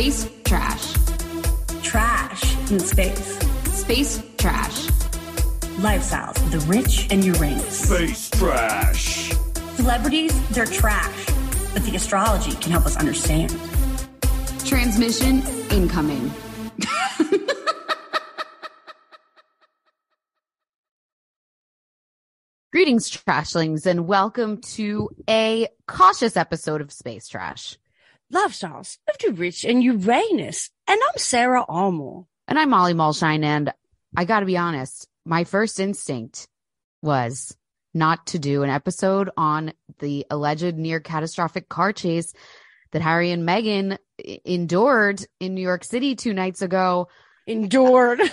Space trash. Trash in space. Space trash. Lifestyles of the rich and Uranus. Space trash. Celebrities, they're trash. But the astrology can help us understand. Transmission incoming. Greetings, trashlings, and welcome to a cautious episode of Space Trash. Lifestyles of the Rich and Uranus. And I'm Sara Armour. And I'm Molly Mulshine, and I gotta be honest, my first instinct was not to do an episode on the alleged near catastrophic car chase that Harry and Meghan endured in New York City two nights ago. Endured.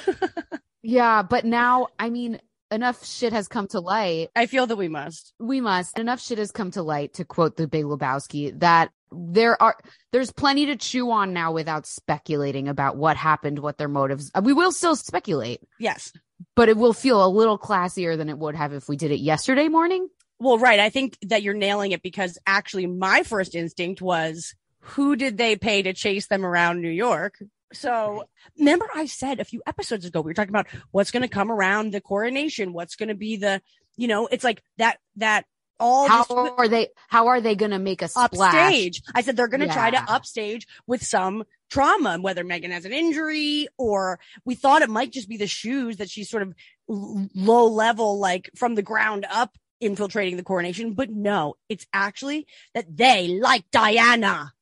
Yeah, but now, I mean, enough shit has come to light. I feel that we must. We must. Enough shit has come to light, to quote the Big Lebowski, that there are there's plenty to chew on now without speculating about what happened, what their motives. Uh, we will still speculate, Yes. but it will feel a little classier than it would have if we did it yesterday morning. Well, right. I think that you're nailing it because actually my first instinct was who did they pay to chase them around New York? So remember I said a few episodes ago, we were talking about what's going to come around the coronation. What's going to be the, you know, it's like that, that all How this- are they? How are they going to make a splash? upstage. I said they're going to try to upstage with some trauma, whether Meghan has an injury or we thought it might just be the shoes that she's sort of low level, like from the ground up infiltrating the coronation. But no, it's actually that they, like Diana,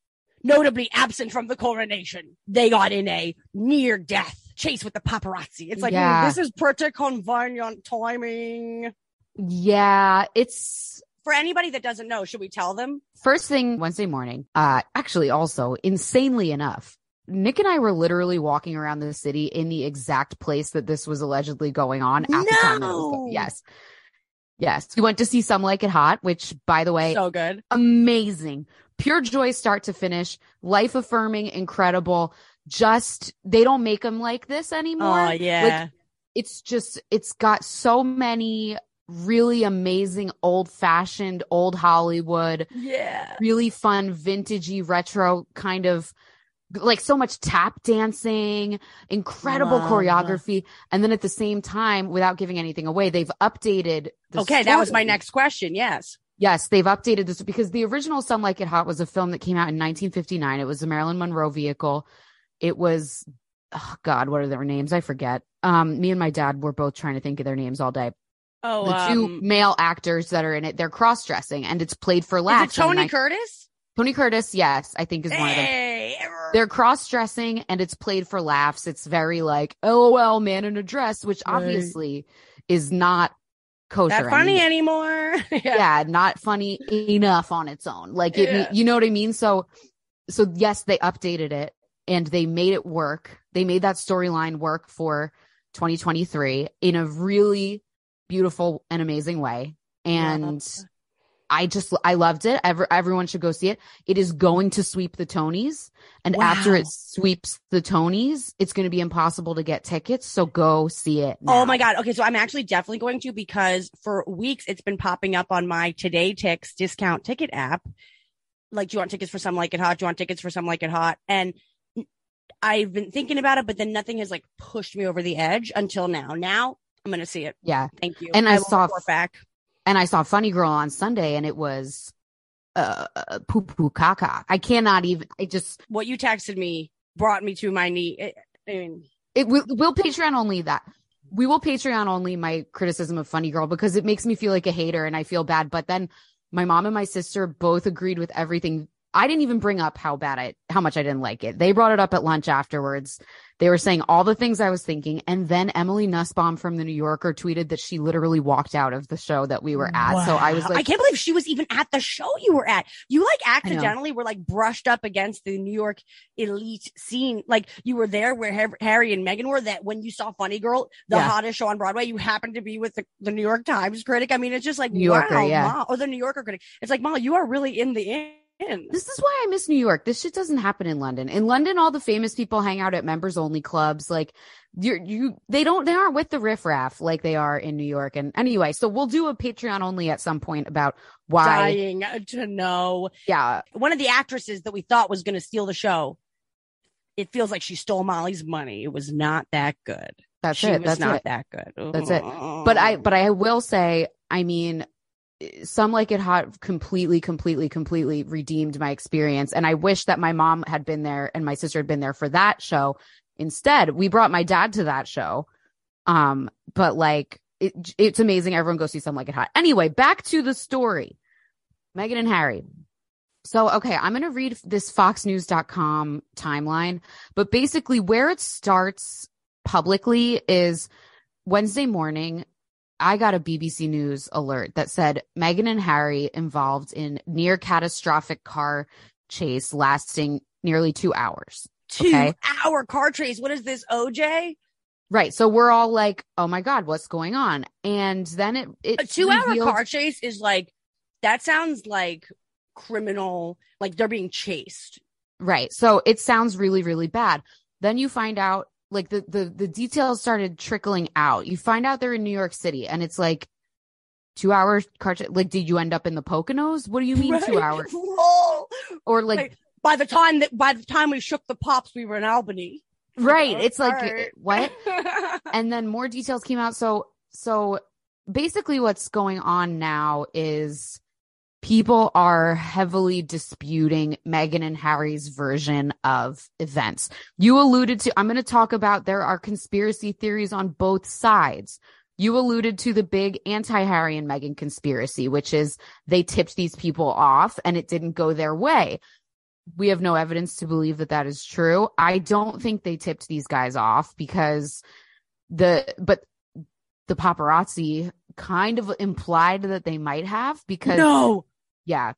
notably absent from the coronation, they got in a near death chase with the paparazzi. It's like, mm, Yeah. this is pretty convenient timing. Yeah, it's For anybody that doesn't know, should we tell them? first thing Wednesday morning. Uh, actually, also insanely enough, Nick and I were literally walking around the city in the exact place that this was allegedly going on at the time. Was No. yes, yes. We went to see Some Like It Hot, which, by the way, So good. amazing, pure joy, start to finish, life affirming, incredible. Just they don't make them like this anymore. Oh, yeah. it's just it's got so many really amazing old fashioned old hollywood yeah. really fun vintagey retro kind of like so much tap dancing incredible Love. choreography and then at the same time without giving anything away they've updated the Okay, that was my next question. Yes. Yes, they've updated this because the original Some Like It Hot was a film that came out in 1959. It was a Marilyn Monroe vehicle. It was, oh God, what are their names? I forget. Um, me and my dad were both trying to think of their names all day. Oh, the two um, male actors that are in it, they're cross dressing and it's played for is it laughs. Tony I- Curtis? Tony Curtis, yes, I think is one of them. Hey, They're cross dressing and it's played for laughs. It's very like, LOL, man in a dress, which Right. obviously is not kosher. not funny anymore anymore. yeah. yeah, not funny enough on its own. Like it, Yeah. you know what I mean? So, so yes, they updated it and they made it work. They made that storyline work for 2023 in a really beautiful and amazing way. And I just, I loved it. Ever, everyone should go see it. It is going to sweep the Tonys. And after it sweeps the Tonys, it's going to be impossible to get tickets. So go see it. Oh my God. Okay. So I'm actually definitely going to because for weeks it's been popping up on my TodayTix discount ticket app. Like, do you want tickets for some like it hot? Do you want tickets for some like it hot? And I've been thinking about it, but then nothing has like pushed me over the edge until now. Now I'm going to see it. Yeah. Thank you. And I will saw- back. and I saw Funny Girl on Sunday, and it was uh poo poo caca. I cannot even. I just What you texted me brought me to my knee. It, I mean, it will will Patreon only that. We will Patreon only my criticism of Funny Girl because it makes me feel like a hater and I feel bad. But then my mom and my sister both agreed with everything. I didn't even bring up how bad I how much I didn't like it. They brought it up at lunch afterwards. They were saying all the things I was thinking. And then Emily Nussbaum from the New Yorker tweeted that she literally walked out of the show that we were at. So I was like, I can't believe she was even at the show you were at. You like accidentally were like brushed up against the New York elite scene. Like you were there where Harry and Meghan were that when you saw Funny Girl, the Yeah. hottest show on Broadway, you happened to be with the, the New York Times critic. I mean, it's just like, New Yorker, wow, yeah. Ma, or the New Yorker critic. It's like, Ma, you are really in the in. This is why I miss New York. This shit doesn't happen in London. In London, all the famous people hang out at members only clubs. Like you're, you, they don't, they aren't with the riffraff like they are in New York. And anyway, so we'll do a Patreon only at some point about why. Dying to know. Yeah. One of the actresses that we thought was going to steal the show. It feels like she stole Molly's money. It was not that good. That's she it. That's not it. that good. That's it. But I, but I will say, I mean, some like it hot completely, completely, completely redeemed my experience. And I wish that my mom had been there and my sister had been there for that show. Instead, we brought my dad to that show. Um, but like it, it's amazing. Everyone go see some like it hot. Anyway, back to the story. Meghan and Harry. So, okay, I'm going to read this foxnews.com timeline, but basically where it starts publicly is Wednesday morning. I got a BBC News alert that said Meghan and Harry involved in near catastrophic car chase lasting nearly two hours. two Okay. hour car chase. What is this, OJ? Right. So we're all like, oh my God, what's going on? And then it, it A two hour revealed- car chase is like, that sounds like criminal, like they're being chased. Right. So it sounds really, really bad. Then you find out like the, the, the details started trickling out. You find out they're in New York City and it's like two hours car, like, did you end up in the Poconos? What do you mean two hours? Lol. Or like, by the time that, by the time we shook the pops, we were in Albany. right. It's like, Alright. what? and then more details came out. So, so basically what's going on now is people are heavily disputing Meghan and Harry's version of events. You alluded to, I'm going to talk about there are conspiracy theories on both sides. You alluded to the big anti Harry and Meghan conspiracy, which is they tipped these people off and it didn't go their way. We have no evidence to believe that that is true. I don't think they tipped these guys off because the, but the paparazzi kind of implied that they might have because no. Yeah.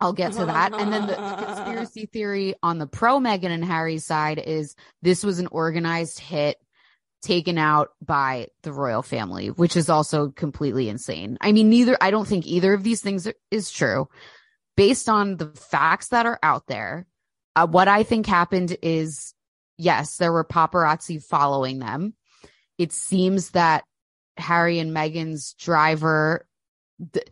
I'll get to that. And then the, conspiracy theory on the pro Meghan and Harry side is this was an organized hit taken out by the royal family, which is also completely insane. I mean, neither, I don't think either of these things is true. Based on the facts that are out there, uh, what I think happened is yes, there were paparazzi following them. It seems that Harry and Meghan's driver th-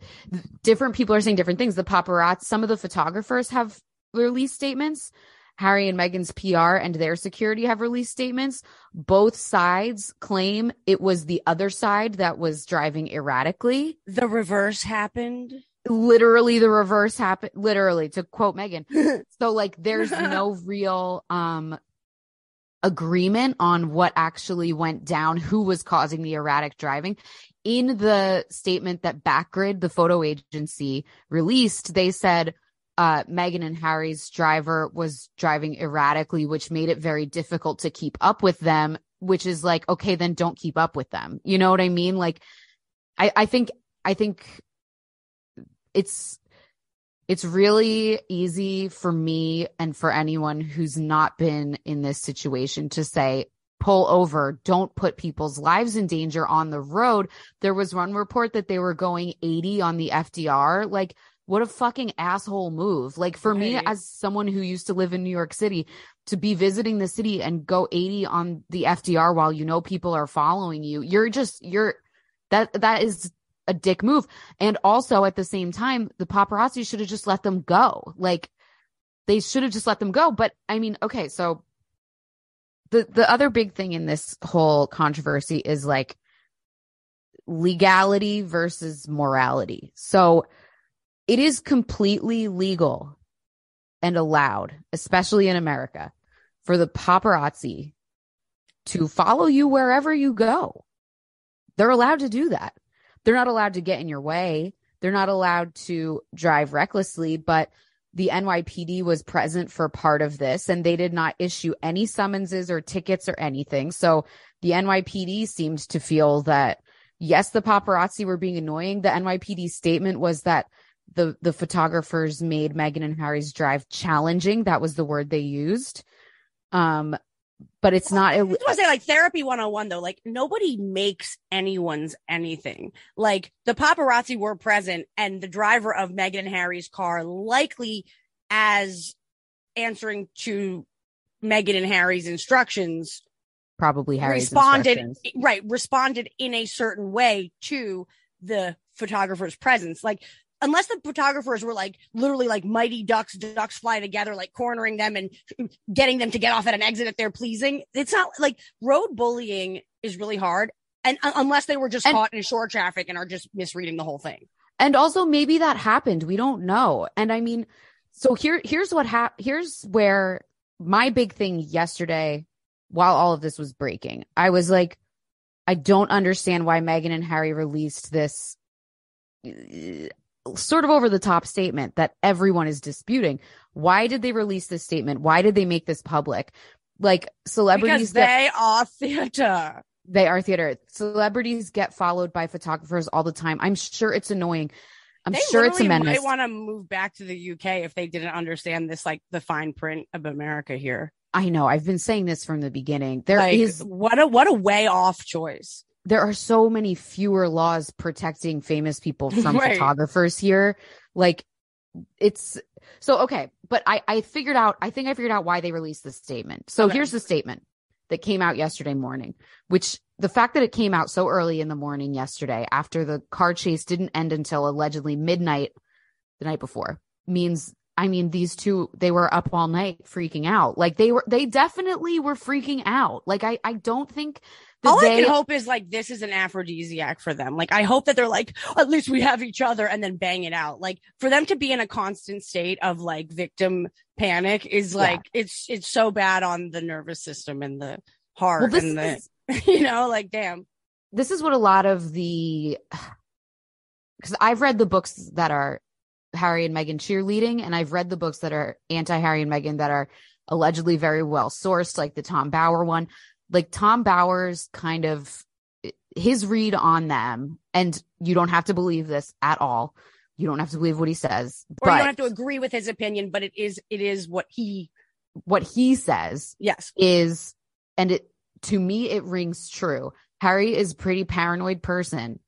different people are saying different things. The paparazzi, some of the photographers have released statements. Harry and Meghan's PR and their security have released statements. Both sides claim it was the other side that was driving erratically. The reverse happened. Literally the reverse happened. Literally to quote Meghan. So like there's no real um agreement on what actually went down, who was causing the erratic driving. In the statement that Backgrid, the photo agency, released, they said uh Meghan and Harry's driver was driving erratically, which made it very difficult to keep up with them, which is like, okay, then don't keep up with them. You know what I mean? Like I, I think I think it's it's really easy for me and for anyone who's not been in this situation to say pull over don't put people's lives in danger on the road. There was one report that they were going 80 on the FDR like what a fucking asshole move. Like for me as someone who used to live in New York City to be visiting the city and go 80 on the FDR while you know people are following you you're just you're that that is a dick move. And also at the same time, the paparazzi should have just let them go. Like they should have just let them go. But I mean, okay, so the the other big thing in this whole controversy is like legality versus morality. So it is completely legal and allowed, especially in America, for the paparazzi to follow you wherever you go. They're allowed to do that they're not allowed to get in your way. They're not allowed to drive recklessly, but the NYPD was present for part of this and they did not issue any summonses or tickets or anything. So the NYPD seemed to feel that yes, the paparazzi were being annoying. The NYPD statement was that the the photographers made Meghan and Harry's drive challenging. That was the word they used. Um, but it's not. I was gonna say like therapy 101 though. Like nobody makes anyone's anything. Like the paparazzi were present and the driver of Meghan and Harry's car likely as answering to Meghan and Harry's instructions probably Harry's responded right responded in a certain way to the photographer's presence like unless the photographers were like literally like mighty ducks ducks fly together like cornering them and getting them to get off at an exit if they're pleasing it's not like road bullying is really hard and uh, unless they were just And- caught in short traffic and are just misreading the whole thing And also maybe that happened. We don't know. And I mean, so here here's what hap- here's where my big thing yesterday while all of this was breaking. I was like I don't understand why Meghan and Harry released this sort of over the top statement that everyone is disputing. Why did they release this statement? Why did they make this public? Like celebrities because they are theater they are theater. Celebrities get followed by photographers all the time. I'm sure it's annoying. I'm they sure it's a menace. might want to move back to the uk if they didn't understand this like the fine print of america here I know. I've been saying this from the beginning. There is, like, what a what a way off choice. There are so many fewer laws protecting famous people from Right. photographers here. Like it's so okay, but I I figured out I think I figured out why they released this statement. So Okay. here's the statement that came out yesterday morning, which the fact that it came out so early in the morning yesterday after the car chase didn't end until allegedly midnight the night before means I mean these two they were up all night freaking out. Like they were they definitely were freaking out. Like I I don't think All they I can hope is like this is an aphrodisiac for them. Like I hope that they're like, at least we have each other and then bang it out. Like for them to be in a constant state of like victim panic is Yeah. like it's it's so bad on the nervous system and the heart well, and the is you know, like damn. this is what a lot of the because I've read the books that are Harry and Meghan cheerleading, and I've read the books that are anti Harry and Meghan that are allegedly very well sourced, like the Tom Bower one. Like Tom Bower's kind of his read on them, and you don't have to believe this at all. You don't have to believe what he says, Or you don't have to agree with his opinion, but it is it is what he what he says yes. is and it to me it rings true harry is a pretty paranoid person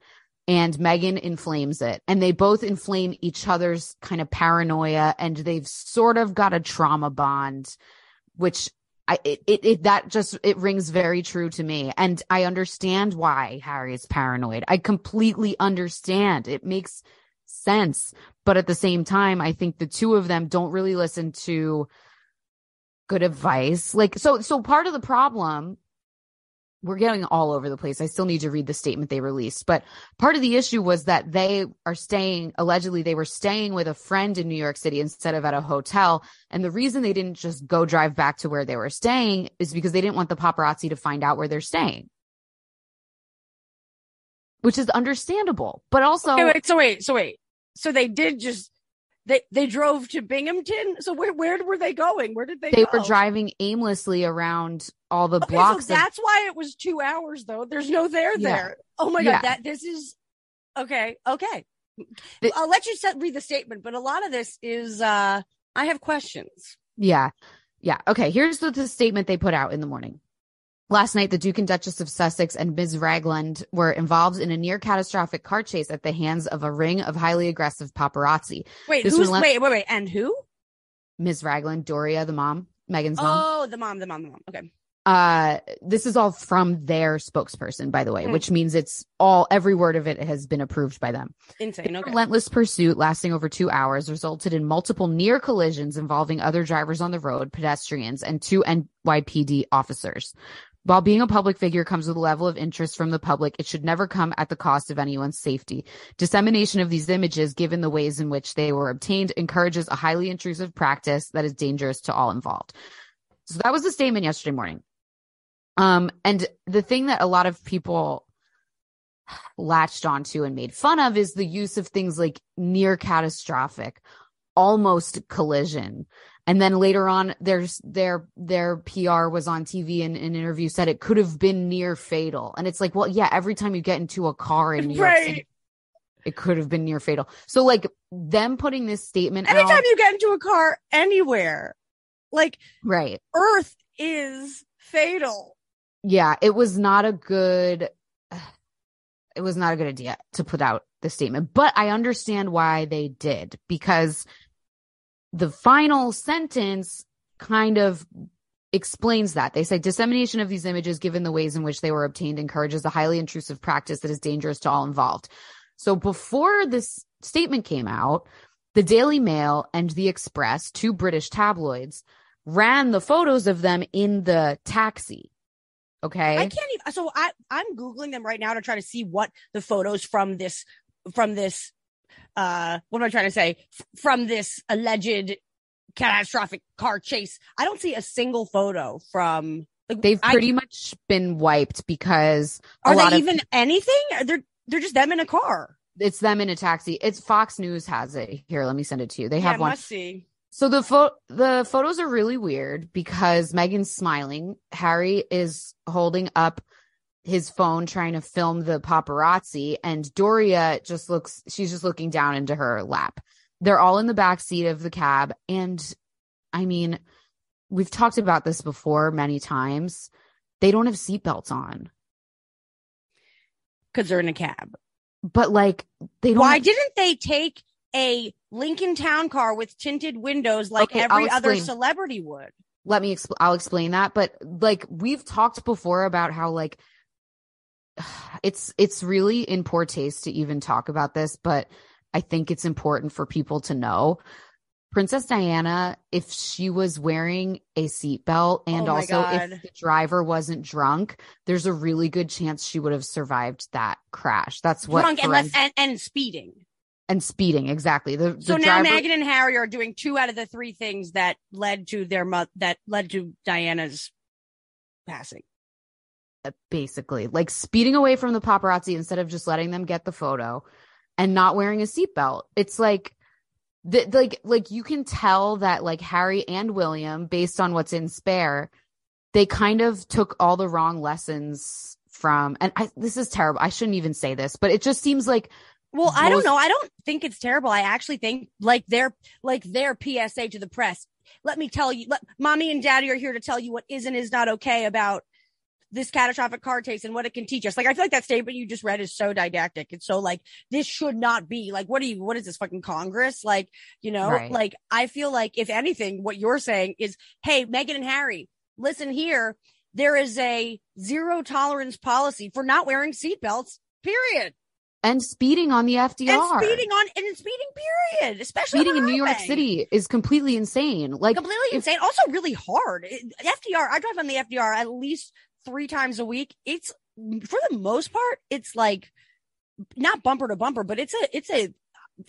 and Meghan inflames it. And they both inflame each other's kind of paranoia and they've sort of got a trauma bond which I it, it it that just it rings very true to me. And I understand why Harry is paranoid. I completely understand. It makes sense. But at the same time I think the two of them don't really listen to good advice. Like so so part of the problem we're getting all over the place. I still need to read the statement they released, but part of the issue was that they are staying allegedly they were staying with a friend in New York City instead of at a hotel, and the reason they didn't just go drive back to where they were staying is because they didn't want the paparazzi to find out where they're staying. Which is understandable, but also Okay, wait, so wait, so wait. So they did just they they drove to Binghamton. So where where were they going? Where did they they go? were driving aimlessly around all the Okay, blocks so of that's why it was two hours though. There's no there Yeah. there. Oh my Yeah. god, that this is okay. Okay, The- I'll let you set, read the statement, but a lot of this is uh I have questions. Yeah. Yeah. Okay. Here's the, the statement they put out in the morning. Last night, the Duke and Duchess of Sussex and Ms. Ragland were involved in a near catastrophic car chase at the hands of a ring of highly aggressive paparazzi. Wait, This who's le- wait wait wait and who? Ms. Ragland, Doria, the mom, Meghan's mom. Oh, the mom, the mom, the mom. Okay, Uh, this is all from their spokesperson, by the way, Hmm. which means it's all, every word of it has been approved by them. insane. Okay, Relentless pursuit lasting over two hours resulted in multiple near collisions involving other drivers on the road, pedestrians, and two NYPD officers. While being a public figure comes with a level of interest from the public, it should never come at the cost of anyone's safety. Dissemination of these images, given the ways in which they were obtained, encourages a highly intrusive practice that is dangerous to all involved. So that was the statement yesterday morning. Um, and the thing that a lot of people latched onto and made fun of is the use of things like near catastrophic, almost collision. And then later on, there's their their PR was on TV and in an interview said it could have been near fatal. And it's like, well, yeah, every time you get into a car in New York City, it could have been near fatal. So like them putting this statement Anytime out, you get into a car anywhere, like right? Earth is fatal. Yeah, it was not a good. It was not a good idea to put out the statement, but I understand why they did because the final sentence kind of explains that. They say dissemination of these images, given the ways in which they were obtained, encourages a highly intrusive practice that is dangerous to all involved. So before this statement came out, the Daily Mail and the Express, two British tabloids, ran the photos of them in the taxi. Okay. I can't even. So I I'm googling them right now to try to see what the photos from this from this uh what am I trying to say F- from this alleged catastrophic car chase. I don't see a single photo from. Like, They've I- pretty much been wiped because are they of even anything? They're they're just them in a car. it's them in a taxi. It's Fox News has it here. Let me send it to you. They have yeah, one. must see. So the pho- the photos are really weird because Meghan's smiling. Harry is holding up his phone trying to film the paparazzi and Doria just looks she's just looking down into her lap. They're all in the back seat of the cab and I mean we've talked about this before many times. They don't have seatbelts on. Because they're in a cab. But like they don't Why didn't they take a Lincoln Town car with tinted windows like Okay, every other celebrity would? let me expl- I'll explain that but like we've talked before about how like it's it's really in poor taste to even talk about this but I think it's important for people to know Princess Diana if she was wearing a seatbelt and Oh also God. if the driver wasn't drunk there's a really good chance she would have survived that crash that's what Drunk and, less, and and speeding. And speeding exactly. The, the So now driver- Meghan and Harry are doing two out of the three things that led to their mo- that led to Diana's passing. Uh, basically like speeding away from the paparazzi instead of just letting them get the photo and not wearing a seatbelt. It's like the, like like you can tell that like harry and william based on what's in spare they kind of took all the wrong lessons from and I, this is terrible. I shouldn't even say this but it just seems like Well, I don't know. I don't think it's terrible. I actually think like their like their PSA to the press. Let me tell you, let, mommy and daddy are here to tell you what is and is not okay about this catastrophic car chase and what it can teach us. Like, I feel like that statement you just read is so didactic. It's so like, this should not be like, what are you, what is this fucking Congress? Like, you know, Right. like I feel like if anything, what you're saying is, Hey, Meghan and Harry, listen here. There is a zero tolerance policy for not wearing seatbelts, period and speeding on the fdr and speeding on and speeding period, especially speeding in new york city is completely insane like completely if- insane. Also, really hard. It- FDR. I drive on the FDR at least three times a week. It's for the most part, it's like not bumper to bumper, but it's a it's a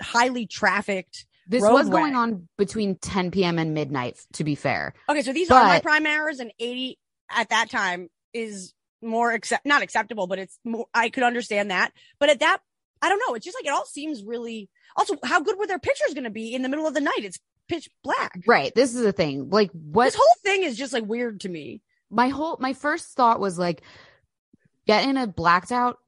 highly trafficked. this was roadway. going on between 10 p.m and midnight to be fair Okay, so these are my prime hours, and eighty at that time is more accept not acceptable, but it's more. I could understand that, but at that, I don't know. It's just like it all seems really. Also, how good were their pictures going to be in the middle of the night? It's pitch black. right this is the thing like what This whole thing is just like weird to me. my whole my first thought was like get in a blacked out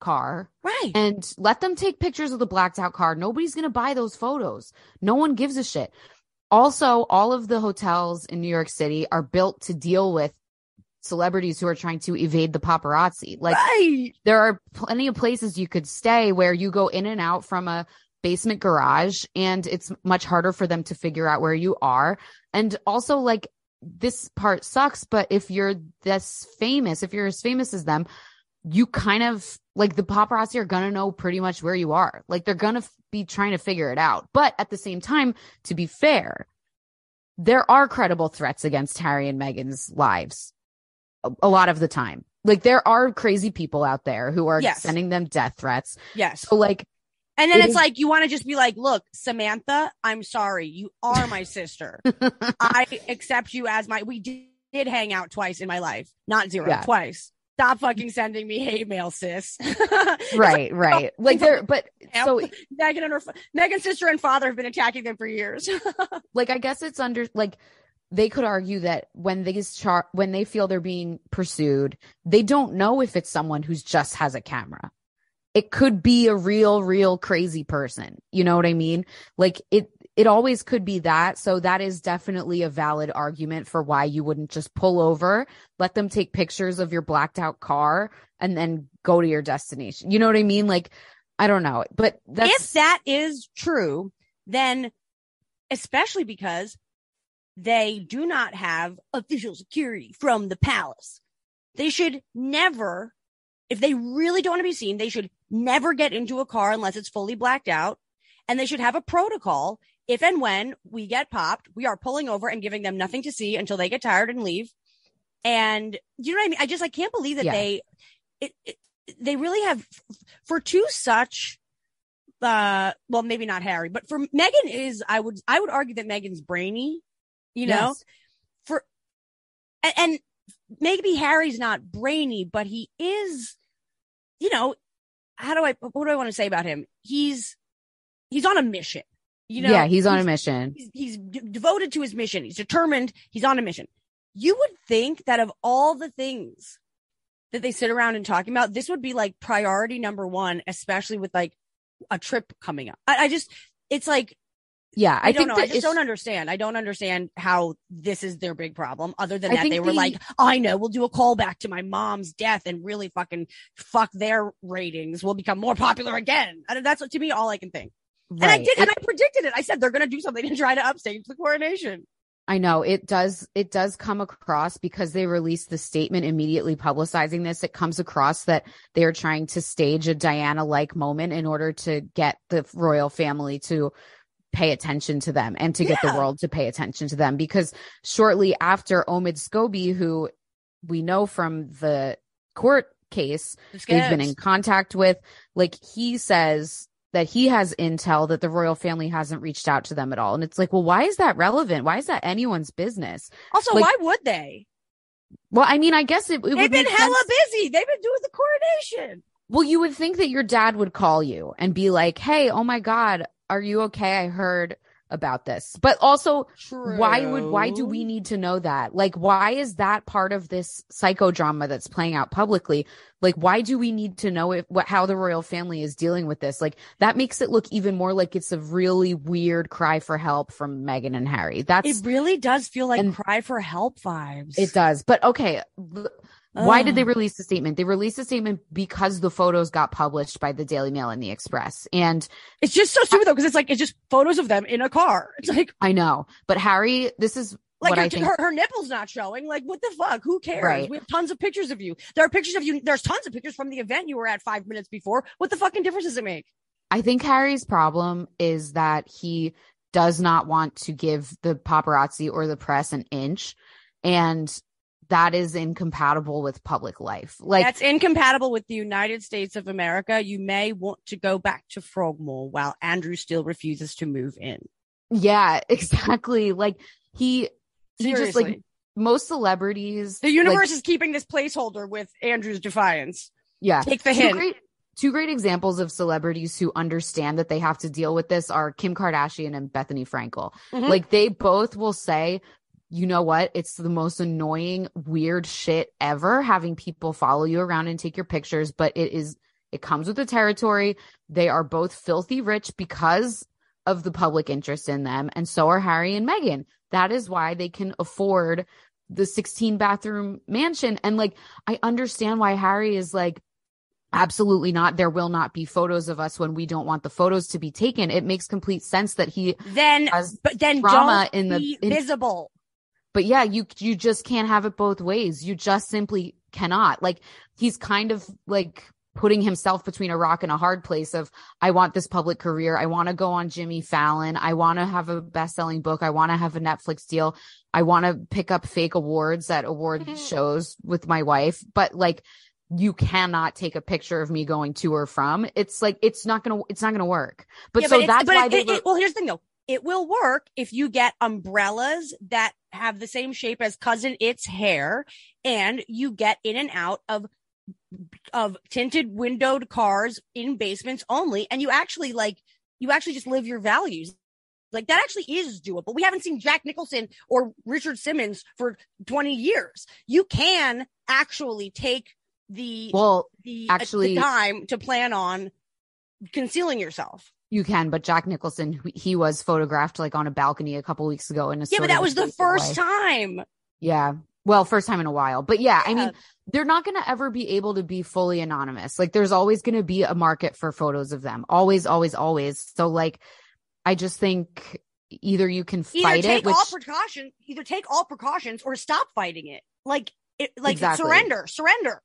car Right. and let them take pictures of the blacked out car nobody's going to buy those photos no one gives a shit also all of the hotels in new york city are built to deal with celebrities who are trying to evade the paparazzi. Like right. there are plenty of places you could stay where you go in and out from a basement garage and it's much harder for them to figure out where you are. And also like this part sucks but if you're this famous if you're as famous as them you kind of like the paparazzi are gonna know pretty much where you are. Like they're gonna f- be trying to figure it out. But at the same time to be fair there are credible threats against harry and meghan's lives a, lot of the time like there are crazy people out there who are Yes. sending them death threats Yes. so like And then It it's is- like you want to just be like, look, Samantha, I'm sorry. You are my sister. I accept you as my we did, hang out twice in my life. Not zero, Yeah. twice. stop fucking sending me hate mail, sis. right, right. Like oh, they're, but so Meghan and her Meghan's sister and father have been attacking them for years. like I guess it's under like they could argue that when they char- when they feel they're being pursued, they don't know if it's someone who's just has a camera. It could be a real, real crazy person. You know what I mean? Like it, it always could be that. So that is definitely a valid argument for why you wouldn't just pull over, let them take pictures of your blacked out car and then go to your destination. You know what I mean? Like, I don't know, but that's if that is true, then especially because they do not have official security from the palace, they should never, if they really don't want to be seen, they should never get into a car unless it's fully blacked out. And they should have a protocol if and when we get popped, we are pulling over and giving them nothing to see until they get tired and leave. And you know what I mean? I just, I can't believe that yeah. they, it, it, they really have for two such, uh, well, maybe not Harry, but for meghan is, I would, I would argue that meghan's brainy, you know, yes. for, and, and maybe Harry's not brainy, but he is, you know, how do I, what do I want to say about him? He's, he's on a mission. You know, yeah, he's on a mission. He's, he's d- devoted to his mission. He's determined. He's on a mission. You would think that of all the things that they sit around and talking about, this would be like priority number one, especially with like a trip coming up. I, I just, it's like, yeah, I, I don't know. I just don't understand. I don't understand how this is their big problem. Other than I that, they were the, like, I know, we'll do a callback to my mom's death and really fucking fuck their ratings. We'll become more popular again. And that's to me all I can think. Right. And I did, it, and I predicted it. I said they're going to do something to try to upstage the coronation. I know it does. It does come across because they released the statement immediately publicizing this. It comes across that they are trying to stage a Diana like moment in order to get the royal family to pay attention to them and to get yeah. the world to pay attention to them. Because shortly after Omid Scobie, who we know from the court case, they've been in contact with, like he says that he has intel that the royal family hasn't reached out to them at all. And it's like, well, why is that relevant? Why is that anyone's business? Also, like, why would they? Well, I mean, I guess it, it they've been hella sense. busy. They've been doing the coronation. Well, you would think that your dad would call you and be like, "Hey, oh my god, are you okay? I heard about this. But also, True. why would why do we need to know that? Like, why is that part of this psychodrama that's playing out publicly? Like, why do we need to know if what how the royal family is dealing with this? Like, that makes it look even more like it's a really weird cry for help from Meghan and Harry. That's it. Really does feel like cry for help vibes. It does. But okay. Why did they release the statement? They released the statement because the photos got published by the Daily Mail and the Express. And it's just so stupid though, because it's like, it's just photos of them in a car. It's like, I know, but Harry, this is like her, I think... her, her, nipples not showing. Like, what the fuck? Who cares? Right. We have tons of pictures of you. There are pictures of you. There's tons of pictures from the event you were at five minutes before. What the fucking difference does it make? I think Harry's problem is that he does not want to give the paparazzi or the press an inch. And that is incompatible with public life. Like that's incompatible with the United States of America. You may want to go back to Frogmore while Andrew still refuses to move in. Yeah, exactly. Like he, he just like most celebrities. The universe like, is keeping this placeholder with Andrew's defiance. Yeah. Take the two hint. Great, two great examples of celebrities who understand that they have to deal with this are Kim Kardashian and Bethenny Frankel. Mm-hmm. Like they both will say, you know what? It's the most annoying, weird shit ever having people follow you around and take your pictures, but it is, it comes with the territory. They are both filthy rich because of the public interest in them. And so are Harry and Meghan. That is why they can afford the 16 bathroom mansion. And like, I understand why Harry is like, absolutely not there will not be photos of us when we don't want the photos to be taken it makes complete sense that he then but then drama in the in, visible but yeah, you you just can't have it both ways. You just simply cannot. Like he's kind of like putting himself between a rock and a hard place of I want this public career. I want to go on Jimmy Fallon. I want to have a best-selling book. I want to have a Netflix deal. I want to pick up fake awards at award mm-hmm. shows with my wife. But like you cannot take a picture of me going to or from. It's like it's not gonna it's not gonna work. But yeah, so but that's why it, they it, well here's the thing though. It will work if you get umbrellas that have the same shape as Cousin Itt's hair and you get in and out of of tinted windowed cars in basements only, and you actually like you actually just live your values. Like that actually is doable. We haven't seen Jack Nicholson or Richard Simmons for 20 years. You can actually take the Well, the, uh, actually- the time to plan on concealing yourself. You can, but Jack Nicholson, he was photographed like on a balcony a couple weeks ago in a Yeah, but that was the first way. time. Yeah. Well, first time in a while. But yeah, I mean, they're not going to ever be able to be fully anonymous. Like there's always going to be a market for photos of them. Always, always, always. So like I just think either you can Either fight take it, which all precautions, either take all precautions or stop fighting it. Like it, like Exactly. surrender, surrender.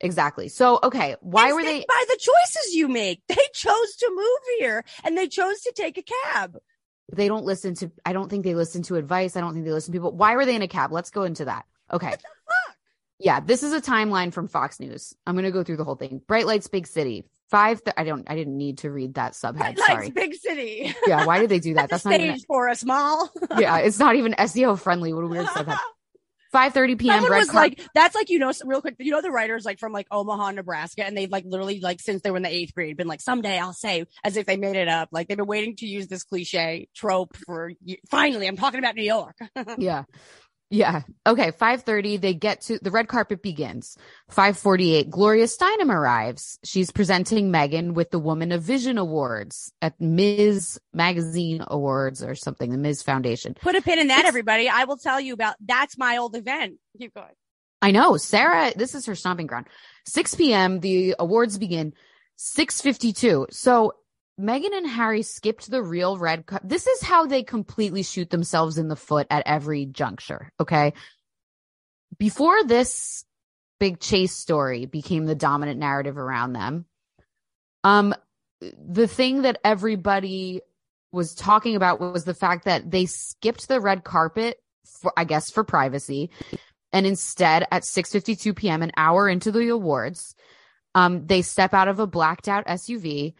Exactly. So okay, why were they by the choices you make? They chose to move here and they chose to take a cab. they don't listen to I don't think they listen to advice. I don't think they listen to people. Why were they in a cab? Let's go into that. Okay. What the fuck? Yeah, this is a timeline from Fox News. I'm going to go through the whole thing. Bright Lights Big City. 5 th- I don't I didn't need to read that subhead. Lights, Sorry. big city. Yeah, why did they do that? That's That's not even for us, Mal. Yeah, it's not even SEO friendly. What a weird subhead. 5:30 p.m. Someone red was like, that's like, you know, real quick, you know, the writers like from like Omaha, Nebraska, and they've like literally like since they were in the eighth grade been like, someday I'll say as if they made it up. Like they've been waiting to use this cliche trope for finally, I'm talking about New York. yeah. Yeah. Okay. 5:30 they get to the red carpet begins. 5:48 Gloria Steinem arrives. She's presenting Megan with the Woman of Vision Awards at Ms. Magazine Awards or something, the Ms. Foundation. Put a pin in that, It's- everybody. I will tell you about that's my old event. Keep going. I know. Sarah, this is her stomping ground. 6 p.m. The awards begin. 6:52. So Meghan and Harry skipped the real red cup. This is how they completely shoot themselves in the foot at every juncture. Okay. Before this big chase story became the dominant narrative around them, um, the thing that everybody was talking about was the fact that they skipped the red carpet for, I guess, for privacy. And instead, at 6:52 p.m., an hour into the awards, um, they step out of a blacked out SUV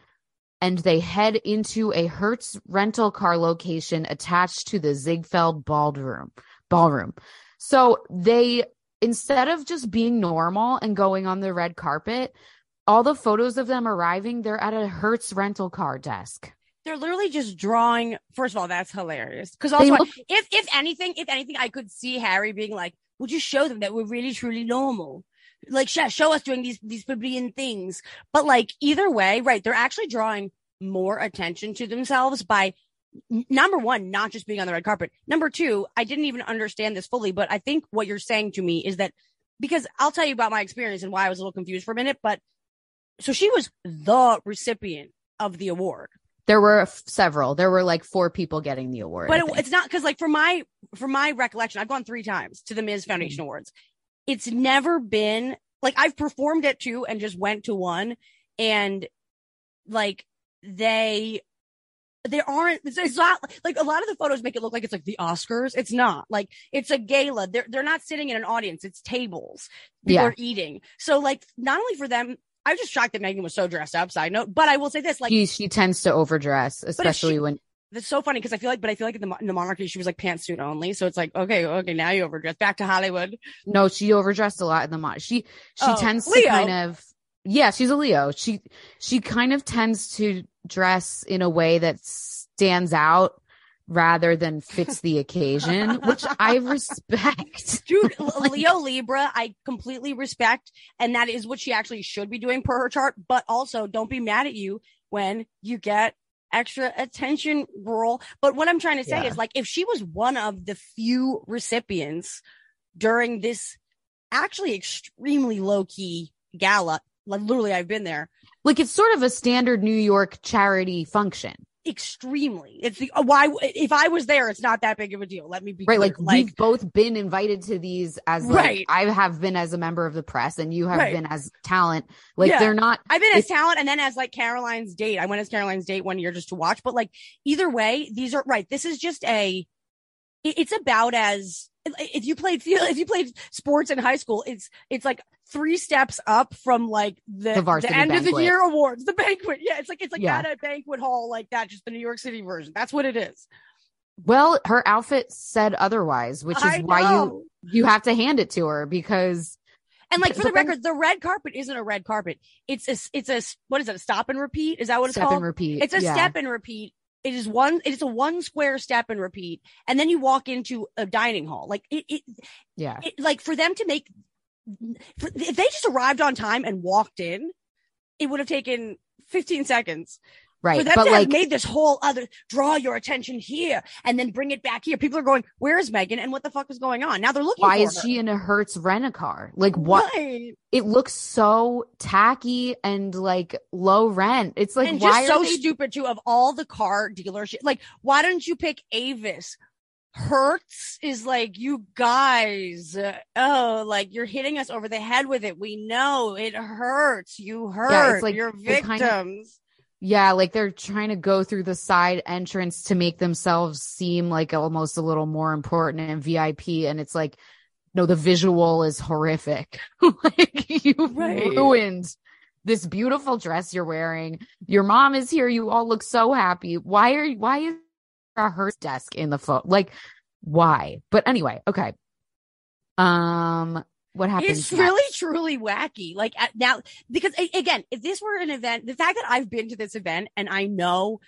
and they head into a Hertz rental car location attached to the Ziegfeld ballroom. Ballroom. So they, instead of just being normal and going on the red carpet, all the photos of them arriving, they're at a Hertz rental car desk. They're literally just drawing. First of all, that's hilarious. Because also, look- if if anything, if anything, I could see Harry being like, "Would you show them that we're really truly normal? Like, show, show us doing these these plebeian things." But like, either way, right? They're actually drawing more attention to themselves by number one, not just being on the red carpet. Number two, I didn't even understand this fully, but I think what you're saying to me is that because I'll tell you about my experience and why I was a little confused for a minute, but so she was the recipient of the award. There were f- several. There were like four people getting the award. but it, it's not because like for my for my recollection i've gone three times to the ms Mm-hmm. foundation awards it's never been like i've performed at two and just went to one and like they there aren't it's, it's not like a lot of the photos make it look like it's like the oscars. It's not. Like it's a gala. They're they're not sitting in an audience. It's tables. People Yeah. are eating. So like not only for them i was just shocked that meghan was so dressed up side note but i will say this like she, she tends to overdress, especially she- when that's so funny because I feel like, but I feel like in the, in the monarchy, she was like pantsuit only. So it's like, okay, okay, now you overdress. Back to Hollywood. no, she overdressed a lot in the mod. She she Oh, tends to kind of yeah, she's a Leo. She she kind of tends to dress in a way that stands out rather than fits the occasion, which I respect. Dude, L- Leo Libra, I completely respect. And that is what she actually should be doing per her chart. But also don't be mad at you when you get extra attention rural. But what I'm trying to say Yeah. is like, if she was one of the few recipients during this actually extremely low key gala, like literally I've been there, Like it's sort of a standard New York charity function. Extremely. It's the uh, why if I was there, it's not that big of a deal. Let me be Right, clear. like, we've both been invited to these as like Right. I have been as a member of the press and you have Right. been as talent. Like Yeah. they're not I've been as talent and then as like Caroline's date. I went as Caroline's date one year just to watch, but like either way, these are right. This is just a. it- It's about as if you played field, if you played sports in high school, it's it's like three steps up from like the, The varsity end of the year awards, the banquet. Yeah, it's like it's like Yeah. at a banquet hall like that, just the New York City version. That's what it is. well, her outfit said otherwise, which is I why you know. you have to hand it to her because And like for the then- record, the red carpet isn't a red carpet. It's a it's a what is it? A stop and repeat? Is that what it's step called? and repeat. It's a Yeah. step and repeat. It is one. It is a one square step and repeat, and then you walk into a dining hall. Like it, it, Yeah. it like for them to make. If they just arrived on time and walked in, it would have taken 15 seconds Right. for them But to like, have made this whole other draw your attention here and then bring it back here. People are going, "Where is Meghan? And what the fuck is going on?" Now they're looking. why is her. she in a Hertz rent a car? Like what? Right. It looks so tacky and like low rent. It's like, and why just are so they stupid too of all the car dealership. Like, why don't you pick Avis? Hertz is like, you guys, uh, oh, like you're hitting us over the head with it. We know it hurts. You hurt. like you're they victims. kind of- Yeah, like they're trying to go through the side entrance to make themselves seem like almost a little more important and VIP. And it's like, no, the visual is horrific. like you Right. ruined this beautiful dress you're wearing. Your mom is here. You all look so happy. Why are why is Hertz desk in the phone? Like, why? But anyway, okay. Um, what happens? It's next? really truly wacky. Like at, now, because again, if this were an event, the fact that I've been to this event and I know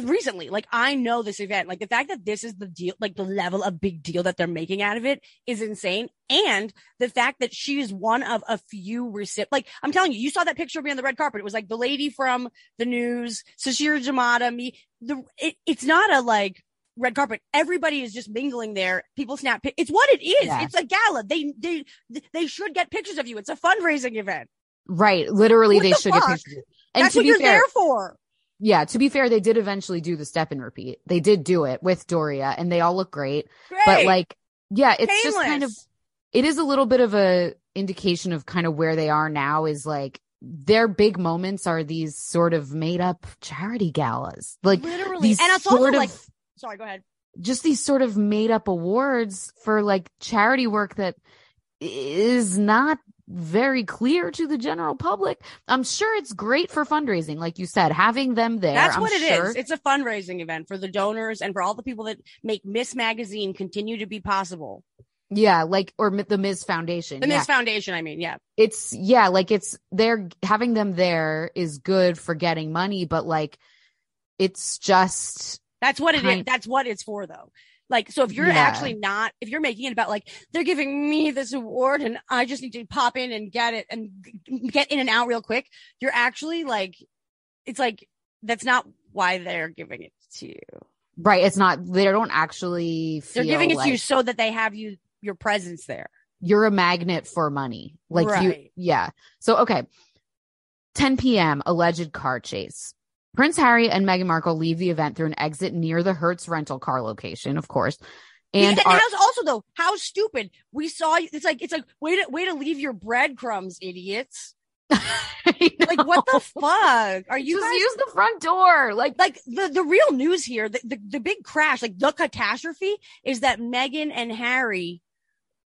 recently, like I know this event, like the fact that this is the deal, like the level of big deal that they're making out of it is insane. And the fact that she's one of a few recip, like I'm telling you, you saw that picture of me on the red carpet. It was like the lady from the news, Sasheer Zamata, me, the, it, it's not a like, red carpet. Everybody is just mingling there. People snap. It's what it is. Yeah. It's a gala. They they they should get pictures of you. It's a fundraising event. right. Literally, What they the should fuck? get pictures. And That's to what be you're fair, there for. Yeah, to be fair, they did eventually do the step and repeat. They did do it with Doria and they all look great. Great. But like, yeah, it's just kind of, it is a little bit of a indication of kind of where they are now is like their big moments are these sort of made up charity galas. Like literally. these And it's also sort of, like, sorry, go ahead. just these sort of made up awards for like charity work that is not very clear to the general public. I'm sure it's great for fundraising, like you said, having them there. That's I'm what it is. sure- It's a fundraising event for the donors and for all the people that make Miss Magazine continue to be possible. Yeah, like or the Ms. Foundation. The yeah. Miss Foundation, I mean, yeah. It's yeah, like it's they're having them there is good for getting money, but like it's just That's what it is. Kind- That's what it's for, though. Like, so if you're Yeah. actually not, if you're making it about like, they're giving me this award and I just need to pop in and get it and get in and out real quick, you're actually like, it's like, that's not why they're giving it to you. right. It's not they don't actually feel They're giving it like to you so that they have you, your presence there. you're a magnet for money. Like you yeah. So okay. 10 p.m. alleged car chase. Prince Harry and Meghan Markle leave the event through an exit near the Hertz rental car location, of course. And and how's also though, how stupid. We saw, it's like, it's like, way to, way to leave your breadcrumbs, idiots. Like, what the fuck? Are you just guys use the front door? Like like the, the real news here, the, the, the big crash, like the catastrophe is that Meghan and Harry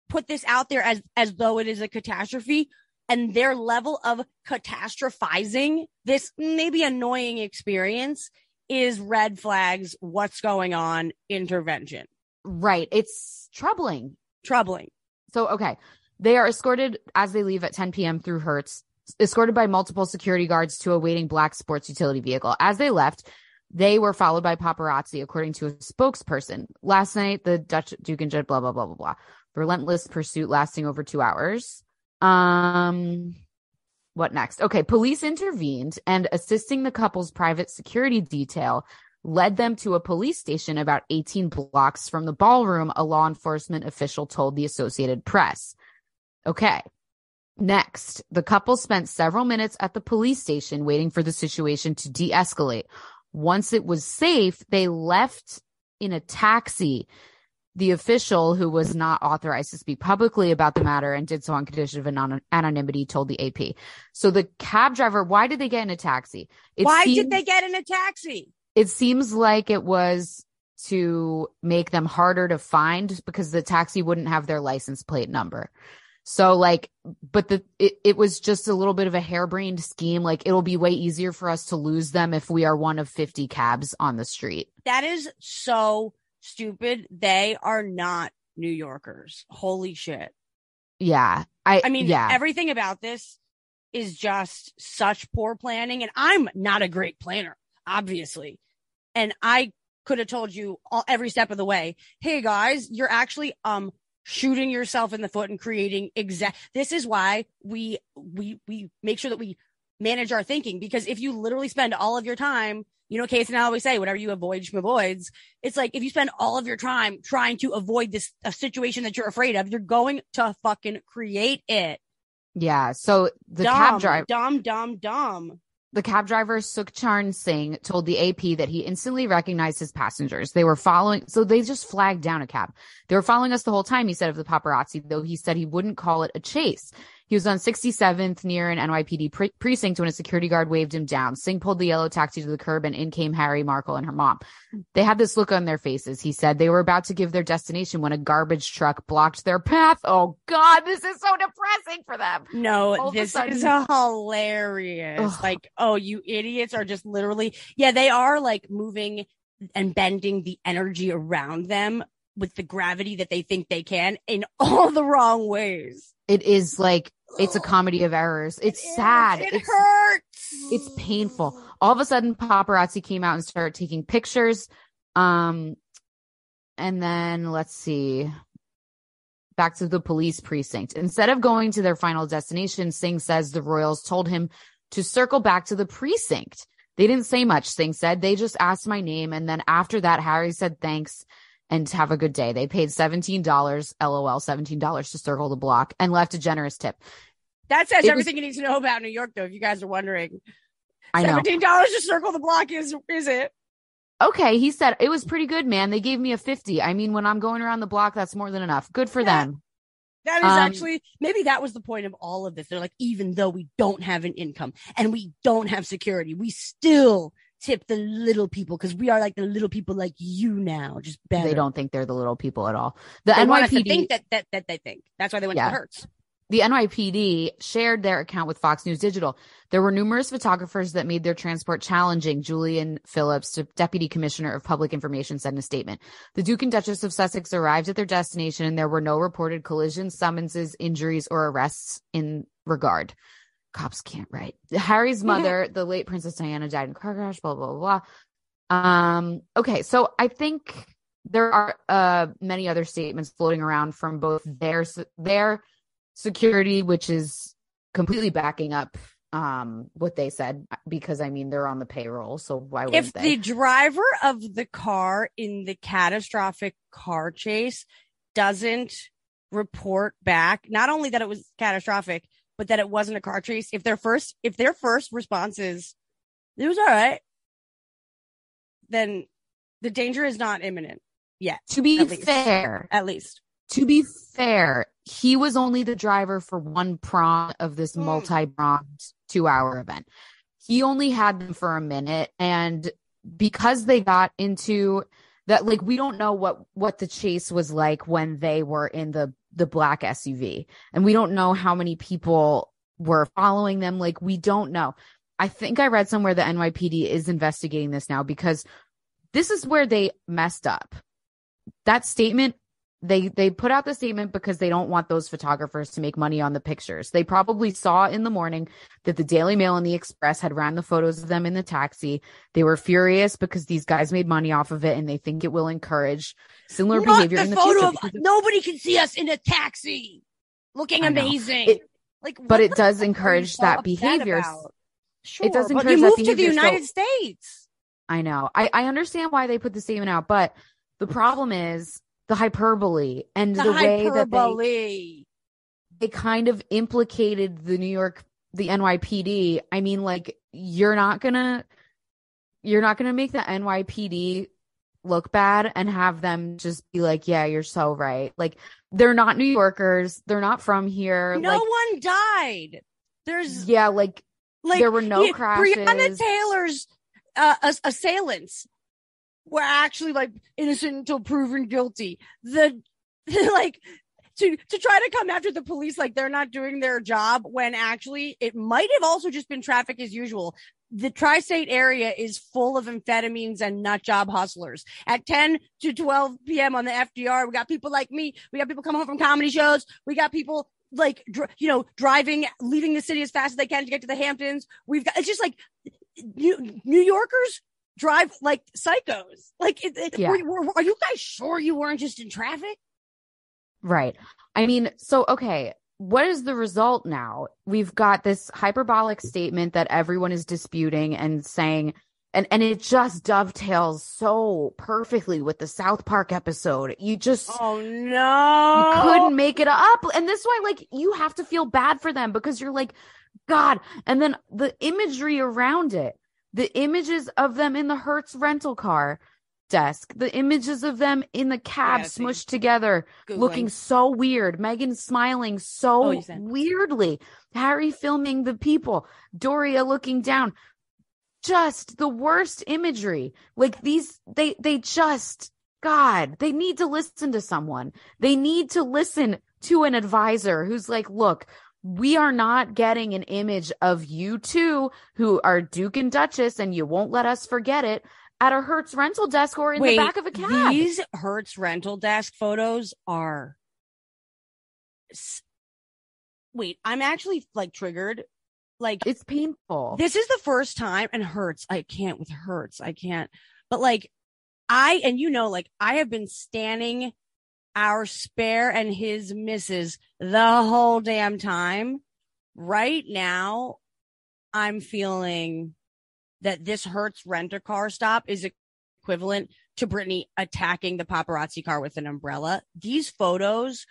put this out there as, as though it is a catastrophe and their level of catastrophizing this maybe annoying experience is red flags. What's going on? Intervention. right. It's troubling. Troubling. So, okay. They are escorted as they leave at 10 p.m. through Hertz, escorted by multiple security guards to a waiting black sports utility vehicle. As they left, they were followed by paparazzi, according to a spokesperson. Last night, the Dutch Duke and Jed, blah, blah, blah, blah, blah. Relentless pursuit lasting over two hours. Um, what next? Okay. Police intervened and assisting the couple's private security detail led them to a police station about 18 blocks from the ballroom, a law enforcement official told the Associated Press. Okay. Next, the couple spent several minutes at the police station waiting for the situation to de escalate. Once it was safe, they left in a taxi. The official, who was not authorized to speak publicly about the matter and did so on condition of anon- anonymity, told the AP. So the cab driver, why did they get in a taxi? It Why seems- did they get in a taxi? it seems like it was to make them harder to find because the taxi wouldn't have their license plate number. So like, but the, it, it was just a little bit of a harebrained scheme. Like it'll be way easier for us to lose them if we are one of 50 cabs on the street. That is so stupid. They are not New Yorkers. Holy shit. Yeah. I, I mean, yeah. everything about this is just such poor planning. And I'm not a great planner, obviously. And I could have told you all, every step of the way, Hey guys, you're actually, um, shooting yourself in the foot and creating exact. This is why we, we, we make sure that we manage our thinking because if you literally spend all of your time, you know, Case and I always say, whatever you avoid, avoids. It's like if you spend all of your time trying to avoid this a situation that you're afraid of, you're going to fucking create it. yeah. So the dumb, cab driver, dumb, dumb, dumb. the cab driver Sukhcharn Singh told the AP that he instantly recognized his passengers. They were following, so they just flagged down a cab. They were following us the whole time, he said of the paparazzi, though he said he wouldn't call it a chase. He was on 67th near an NYPD pre- precinct when a security guard waved him down. Singh pulled the yellow taxi to the curb and in came Harry Markle and her mom. They had this look on their faces. He said they were about to give their destination when a garbage truck blocked their path. Oh God, this is so depressing for them. No, of a this sudden- is hilarious. Ugh. Like, oh, you idiots are just literally, yeah, they are like moving and bending the energy around them with the gravity that they think they can in all the wrong ways. It is like, it's a comedy of errors. It's It sad. It it's, hurts. it's painful. All of a sudden, paparazzi came out and started taking pictures. Um, and then let's see. Back to the police precinct. Instead of going to their final destination, Singh says the Royals told him to circle back to the precinct. They didn't say much, Singh said. They just asked my name. And then after that, Harry said thanks and have a good day. They paid $17, LOL, $17 to circle the block and left a generous tip. That says It was- everything you need to know about New York, though. If you guys are wondering, I know. seventeen dollars to circle the block is is it? Okay, he said it was pretty good, man. They gave me a 50. I mean, when I'm going around the block, that's more than enough. Good for Yeah. them. That is Um, actually maybe that was the point of all of this. They're like, even though we don't have an income and we don't have security, we still tip the little people because we are like the little people like you now, just better. They don't think they're the little people at all. The They want us to NYPD, think that that that they think. That's why they went Yeah. to the Hertz. the NYPD shared their account with Fox News Digital. There were numerous photographers that made their transport challenging. Julian Phillips, Deputy Commissioner of Public Information, said in a statement. The Duke and Duchess of Sussex arrived at their destination and there were no reported collisions, summonses, injuries, or arrests in regard. Cops can't write. Harry's mother, the late Princess Diana, died in car crash, blah, blah, blah, blah. Um, okay, so I think there are uh many other statements floating around from both their their security, which is completely backing up um what they said because I mean they're on the payroll, so why would If they? the driver of the car in the catastrophic car chase doesn't report back, not only that it was catastrophic, but that it wasn't a car chase, if their first if their first response is it was all right, then the danger is not imminent yet, to be at fair, at least. to be fair, he was only the driver for one prong of this Mm. multi-pronged two-hour event. He only had them for a minute, and because they got into that, like we don't know what what the chase was like when they were in the the black SUV, and we don't know how many people were following them. Like we don't know. I think I read somewhere the NYPD is investigating this now because this is where they messed up. That statement they they put out the statement because they don't want those photographers to make money on the pictures. They probably saw in the morning that the Daily Mail and the Express had ran the photos of them in the taxi. They were furious because these guys made money off of it and they think it will encourage similar Not behavior the in the photo future. of nobody can see us in a taxi looking amazing. It- like, but it does you encourage that behavior. Sure, It does but encourage you that moved to the behavior, so- United States. I know. I, I understand why they put the statement out, but the problem is the hyperbole and The, the, way that they they kind of implicated the New York, the NYPD. I mean, like, you're not gonna, you're not gonna make the NYPD look bad and have them just be like, yeah, you're so right. Like, they're not New Yorkers. They're not from here. no like, one died. There's yeah, like, like there were no yeah, Breonna crashes. Taylor's uh, assailants were actually like innocent until proven guilty. The like to to try to come after the police like they're not doing their job when actually it might have also just been traffic as usual. The tri-state area is full of amphetamines and nut job hustlers. At 10 to 12 p.m. on the FDR, we got people like me. We got people coming home from comedy shows. We got people like dr- you know driving leaving the city as fast as they can to get to the hamptons we've got it's just like new, new yorkers drive like psychos like it, it- Yeah. were- were- are you guys sure you weren't just in traffic Right. I mean, so okay, what is the result now? We've got this hyperbolic statement that everyone is disputing and saying and and it just dovetails so perfectly with the South Park episode. You just oh no you couldn't make it up. And this is why like you have to feel bad for them because you're like god. And then the imagery around it, the images of them in the Hertz rental car desk, the images of them in the cab Yeah, smushed together Googling. looking so weird. Meghan smiling Oh, so said- weirdly. Harry filming the people. Doria looking down. Just the worst imagery. Like these, they, they just, God, they need to listen to someone. They need to listen to an advisor who's like, look, we are not getting an image of you two who are Duke and Duchess, and you won't let us forget it at a Hertz rental desk or in Wait, the back of a cab. these hertz rental desk photos are wait i'm actually like triggered like it's painful. this is the first time and Hertz i can't with Hertz i can't but like i and you know like i have been standing our spare and his misses the whole damn time right now i'm feeling that this Hertz rent a car stop is equivalent to Britney attacking the paparazzi car with an umbrella. These photos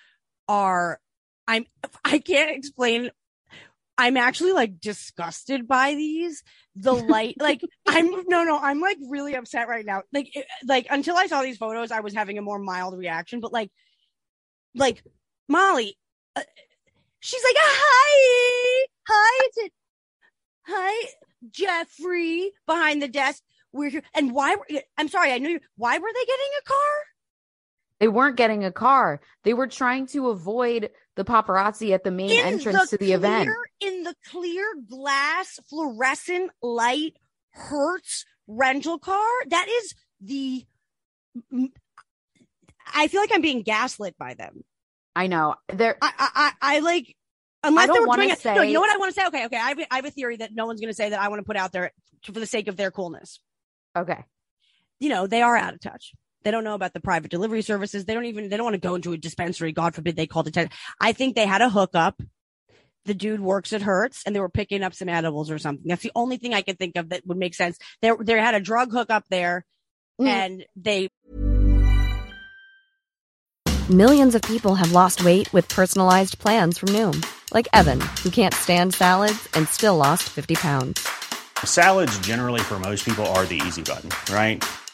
are I'm I can't explain I'm actually like disgusted by these. The light, like I'm no, no, I'm like really upset right now. Like, it, like until I saw these photos, I was having a more mild reaction. But like, like Molly, uh, she's like, hi, hi, is it, hi, Jeffrey behind the desk. We're here, and why? were- I'm sorry, I knew you. Why were they getting a car? They weren't getting a car. They were trying to avoid the paparazzi at the main entrance to the clear, event. in the clear glass fluorescent light Hertz rental car. That is the. I feel like I'm being gaslit by them. I know. They're I, I, I, I like. Unless I they were doing it. No, you know what I want to say? Okay, okay. I have, a- I have a theory that no one's going to say that I want to put out there to, for the sake of their coolness. okay. You know, they are out of touch. They don't know about the private delivery services. They don't even, they don't want to go into a dispensary. God forbid they called it. I think they had a hookup. The dude works at Hertz and they were picking up some edibles or something. That's the only thing I can think of that would make sense. They, they had a drug hookup there Mm. and they Millions of people have lost weight with personalized plans from Noom, like Evan, who can't stand salads and still lost 50 pounds. Salads, generally, for most people, are the easy button, right?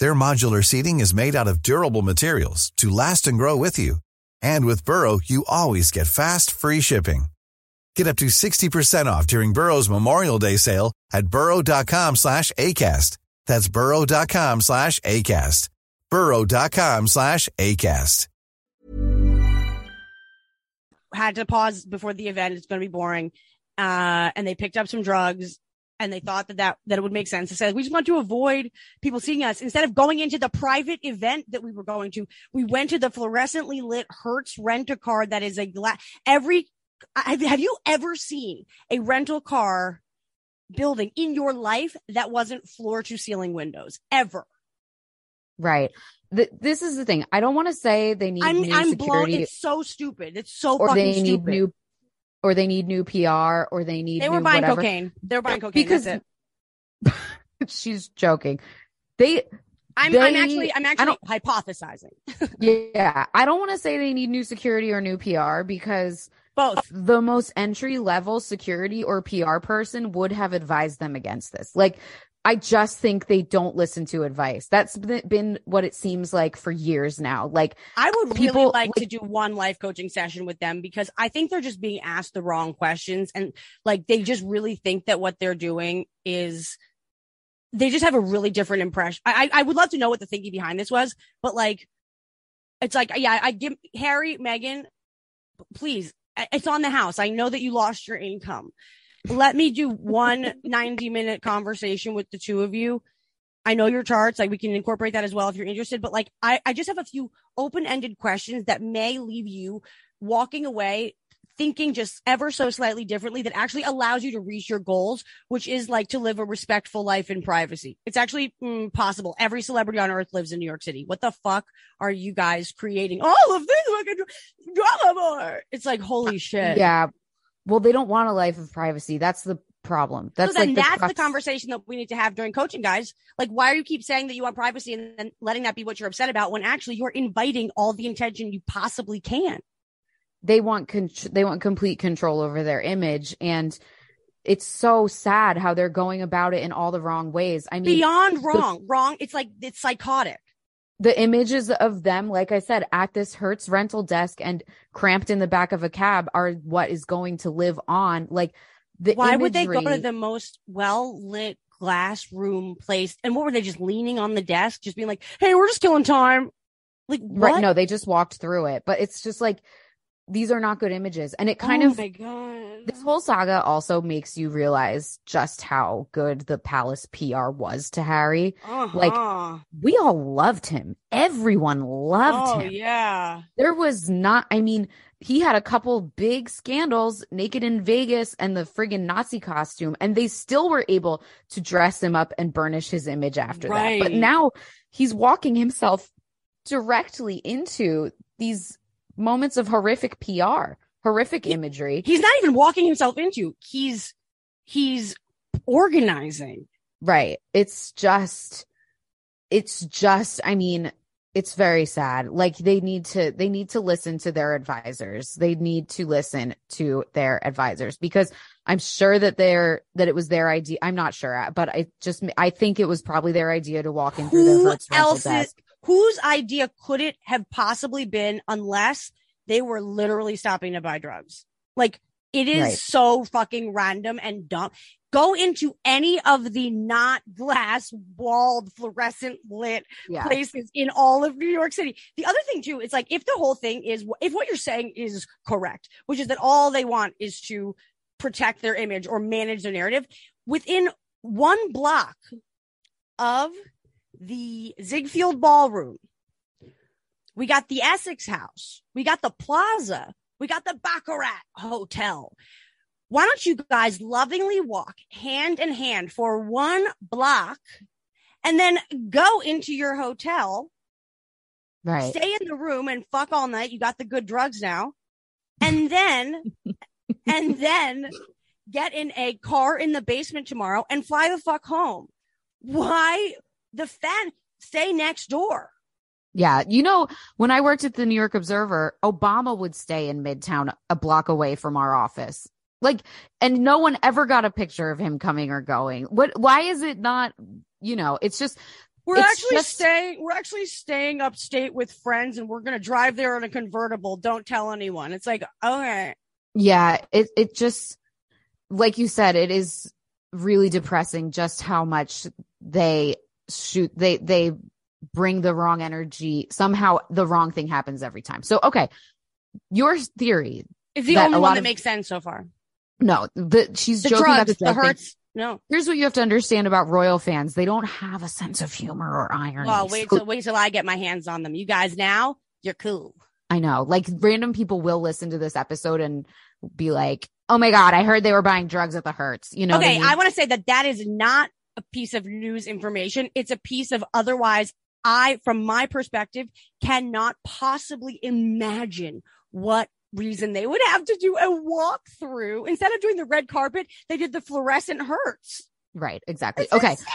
Their modular seating is made out of durable materials to last and grow with you. And with Burrow, you always get fast, free shipping. Get up to 60% off during Burrow's Memorial Day sale at burrow.com slash ACAST. That's burrow.com slash ACAST. burrow.com slash ACAST. had to pause before the event. It's going to be boring. Uh, and they picked up some drugs and they thought that, that, that it would make sense to say, we just want to avoid people seeing us. Instead of going into the private event that we were going to, we went to the fluorescently lit Hertz rent a car that is a glass. Every, have, have you ever seen a rental car building in your life that wasn't floor to ceiling windows ever? Right. Th- this is the thing. I don't want to say they need I'm, new I'm blown. security It's so stupid. It's so or fucking they need stupid. new or they need new PR or they need they were buying whatever. cocaine. They were buying cocaine. Because That's it. she's joking. They I'm, I'm actually, I'm actually hypothesizing yeah, I don't want to say they need new security or new PR because both. the most entry level security or PR person would have advised them against this. Like I just think they don't listen to advice. That's been, what it seems like for years now. Like I would People- really like like- to do one life coaching session with them because I think they're just being asked the wrong questions and like they just really think that what they're doing is they just have a really different impression. I I I would love to know what the thinking behind this was, but like it's like yeah, I give Harry, Meghan, please, it's on the house. I know that you lost your income. Let me do one 90 minute conversation with the two of you. I know your charts, like we can incorporate that as well if you're interested, but like I, I just have a few open-ended questions that may leave you walking away thinking just ever so slightly differently that actually allows you to reach your goals, which is like to live a respectful life in privacy. It's actually mm, possible. Every celebrity on earth lives in New York City. What the fuck are you guys creating all of this fucking drama for? It's like, holy shit. yeah. Well, they don't want a life of privacy. That's the problem. That's so then like that's the conversation that we need to have during coaching, guys. Like, why do you keep saying that you want privacy and then letting that be what you're upset about when actually you're inviting all the intention you possibly can? they want con- they want complete control over their image and it's so sad how they're going about it in all the wrong ways. I mean, Beyond wrong, wrong. It's like, it's psychotic. The images of them, like I said, at this Hertz rental desk and cramped in the back of a cab are what is going to live on. Like the Why would they go to the most well lit glass room place? And what were they just leaning on the desk, just being like, Hey, we're just killing time. Like, right? No, they just walked through it, but it's just like these are not good images, and it kind oh of this whole saga also makes you realize just how good the palace PR was to Harry. like, Uh-huh. We all loved him. Everyone loved oh, him. yeah. There was not, I mean, he had a couple big scandals, naked in Vegas and the friggin' Nazi costume, and they still were able to dress him up and burnish his image after that. But now he's walking himself directly into these moments of horrific PR, horrific imagery. He's not even walking himself into, he's, he's organizing. Right. It's just, it's just, I mean, it's very sad. Like they need to, they need to listen to their advisors. They need to listen to their advisors because I'm sure that they're, that it was their idea. I'm not sure, but I just, I think it was probably their idea to walk in through the Who rental else is, desk. Whose idea could it have possibly been unless they were literally stopping to buy drugs? Like it is Right. so fucking random and dumb. Go into any of the not glass walled fluorescent lit Yeah. places in all of New York City. The other thing too, it's like if the whole thing is, if what you're saying is correct, which is that all they want is to protect their image or manage their narrative within one block of the Ziegfeld Ballroom, we got the Essex House, we got the Plaza, we got the Baccarat Hotel. Why don't you guys lovingly walk hand in hand for one block and then go into your hotel, Right. stay in the room and fuck all night? You got the good drugs now. And then, and then get in a car in the basement tomorrow and fly the fuck home. Why the fan stay next door? Yeah. You know, when I worked at the New York Observer, Obama would stay in Midtown a block away from our office. Like, and no one ever got a picture of him coming or going. What, why is it not, you know, it's just, We're It's actually just- staying. We're actually staying upstate with friends, and we're gonna drive there in a convertible. Don't tell anyone. It's like okay, yeah, it, it just, like you said, it is really depressing just how much they shoot, they, they bring the wrong energy. Somehow the wrong thing happens every time. So, okay. Your theory, it's the only one that of- makes sense so far. no, the, she's The joking about drugs, the the thing. hurts. No, Here's what you have to understand about royal fans. They don't have a sense of humor or irony. well, wait till wait till I get my hands on them. You guys now, you're cool. I know. Like random people will listen to this episode and be like, "Oh my god, I heard they were buying drugs at the Hertz." You know? okay, I, mean? I want to say that that is not a piece of news information. It's a piece of otherwise. I, from my perspective, cannot possibly imagine what reason they would have to do a walkthrough instead of doing the red carpet. They did the fluorescent Hertz. right, exactly. It's okay. insane.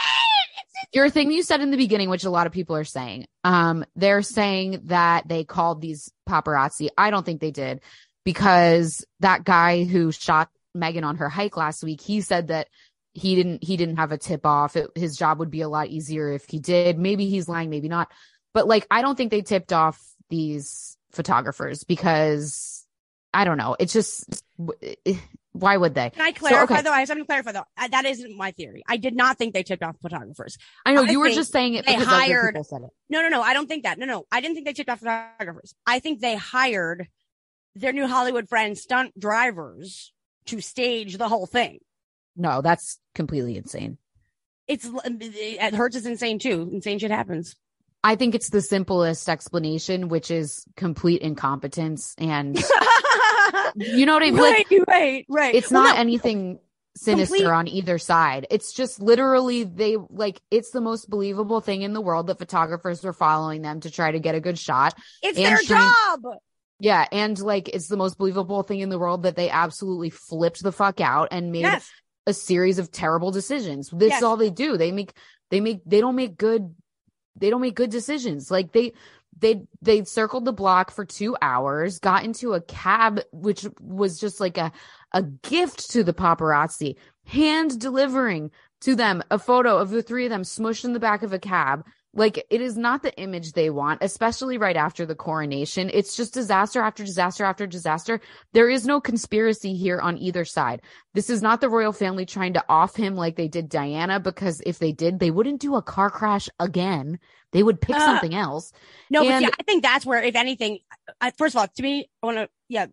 Your thing you said in the beginning, which a lot of people are saying, um, they're saying that they called these paparazzi. I don't think they did because that guy who shot Meghan on her hike last week, he said that he didn't he didn't have a tip off. It, his job would be a lot easier if he did. Maybe he's lying, maybe not. But like I don't think they tipped off these photographers because I don't know. It's just why would they? Can I clarify So, okay. though? I have something to clarify though. That isn't my theory. I did not think they tipped off photographers. I know I you were just saying it they hired- it. No, no, no. I don't think that. No, no. I didn't think they tipped off photographers. I think they hired their new Hollywood friends, stunt drivers, to stage the whole thing. No, that's completely insane. It's um, it hurts is insane too. Insane shit happens. I think it's the simplest explanation, which is complete incompetence. And you know what I mean? Like, right, right, right. it's Well, not no, anything sinister Complete- on either side. It's just literally they like it's the most believable thing in the world that photographers were following them to try to get a good shot. It's their trying- job. Yeah, and like it's the most believable thing in the world that they absolutely flipped the fuck out and made Yes. A series of terrible decisions. This Yes. is all they do. They make they make they don't make good they don't make good decisions. Like they they they circled the block for 2 hours, got into a cab which was just like a a gift to the paparazzi, hand delivering to them a photo of the three of them smushed in the back of a cab. Like it is not the image they want, especially right after the coronation. It's just disaster after disaster after disaster. There is no conspiracy here on either side. This is not the royal family trying to off him like they did Diana, because if they did, they wouldn't do a car crash again. They would pick Uh, something else. No, but And- yeah, I think that's where, if anything, I, first of all, to me, I want to, yeah,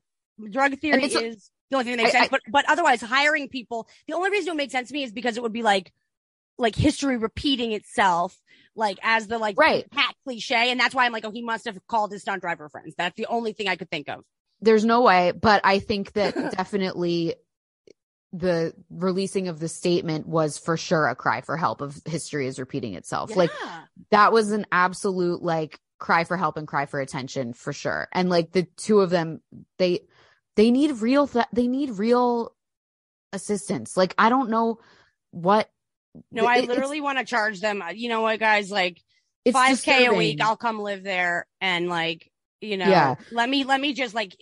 drug theory is the only thing that makes I- sense. but but otherwise, hiring people, the only reason it makes sense to me is because it would be like, like history repeating itself, like as the like Right. hat cliche, and that's why I'm like, oh, he must have called his stunt driver friends. That's the only thing I could think of. There's no way, but I think that definitely the releasing of the statement was for sure a cry for help of history is repeating itself. Like that was an absolute like cry for help and cry for attention for sure. And like the two of them, they they need real th- they need real assistance. Like I don't know what. No, I it- literally want to charge them. uh, You know what, guys? Like five k a week. I'll come live there and like, you know, Yeah. let me let me just like.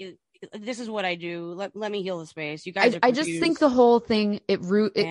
This is what I do. Let, let me heal the space. You I, guys, are I just think the whole thing it root it,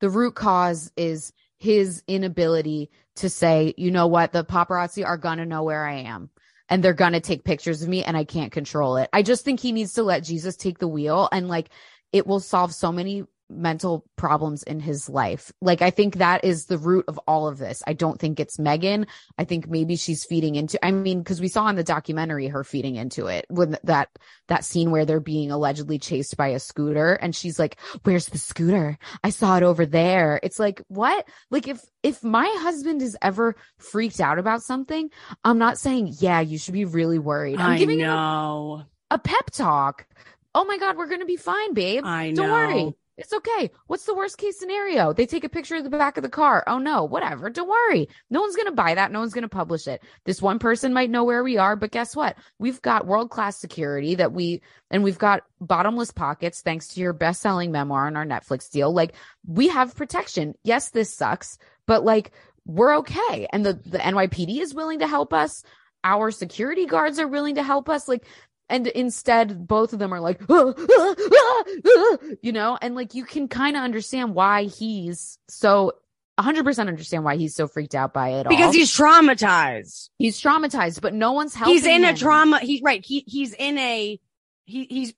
the root cause is his inability to say, you know what, the paparazzi are gonna know where I am and they're gonna take pictures of me and I can't control it. I just think he needs to let Jesus take the wheel and like it will solve so many mental problems in his life. Like I think that is the root of all of this. I don't think it's Meghan. I think maybe she's feeding into I mean because we saw in the documentary her feeding into it when that that scene where they're being allegedly chased by a scooter and she's like where's the scooter? I saw it over there. It's like what? Like if if my husband is ever freaked out about something, I'm not saying yeah, you should be really worried. I'm giving him a know. a pep talk. Oh my God, we're going to be fine, babe. I Don't worry. It's okay. What's the worst case scenario? They take a picture of the back of the car. Oh no, whatever. Don't worry. No one's going to buy that. No one's going to publish it. This one person might know where we are, but guess what? We've got world class security that we, and we've got bottomless pockets thanks to your best selling memoir and our Netflix deal. Like we have protection. Yes, this sucks, but like we're okay. And the, the NYPD is willing to help us. Our security guards are willing to help us. Like, and instead both of them are like "Ah, ah, ah, ah," you know and like you can kind of understand why he's so 100% understand why he's so freaked out by it all. Because he's traumatized. he's traumatized but no one's helping He's in a him. trauma. He's right. He he's in a he he's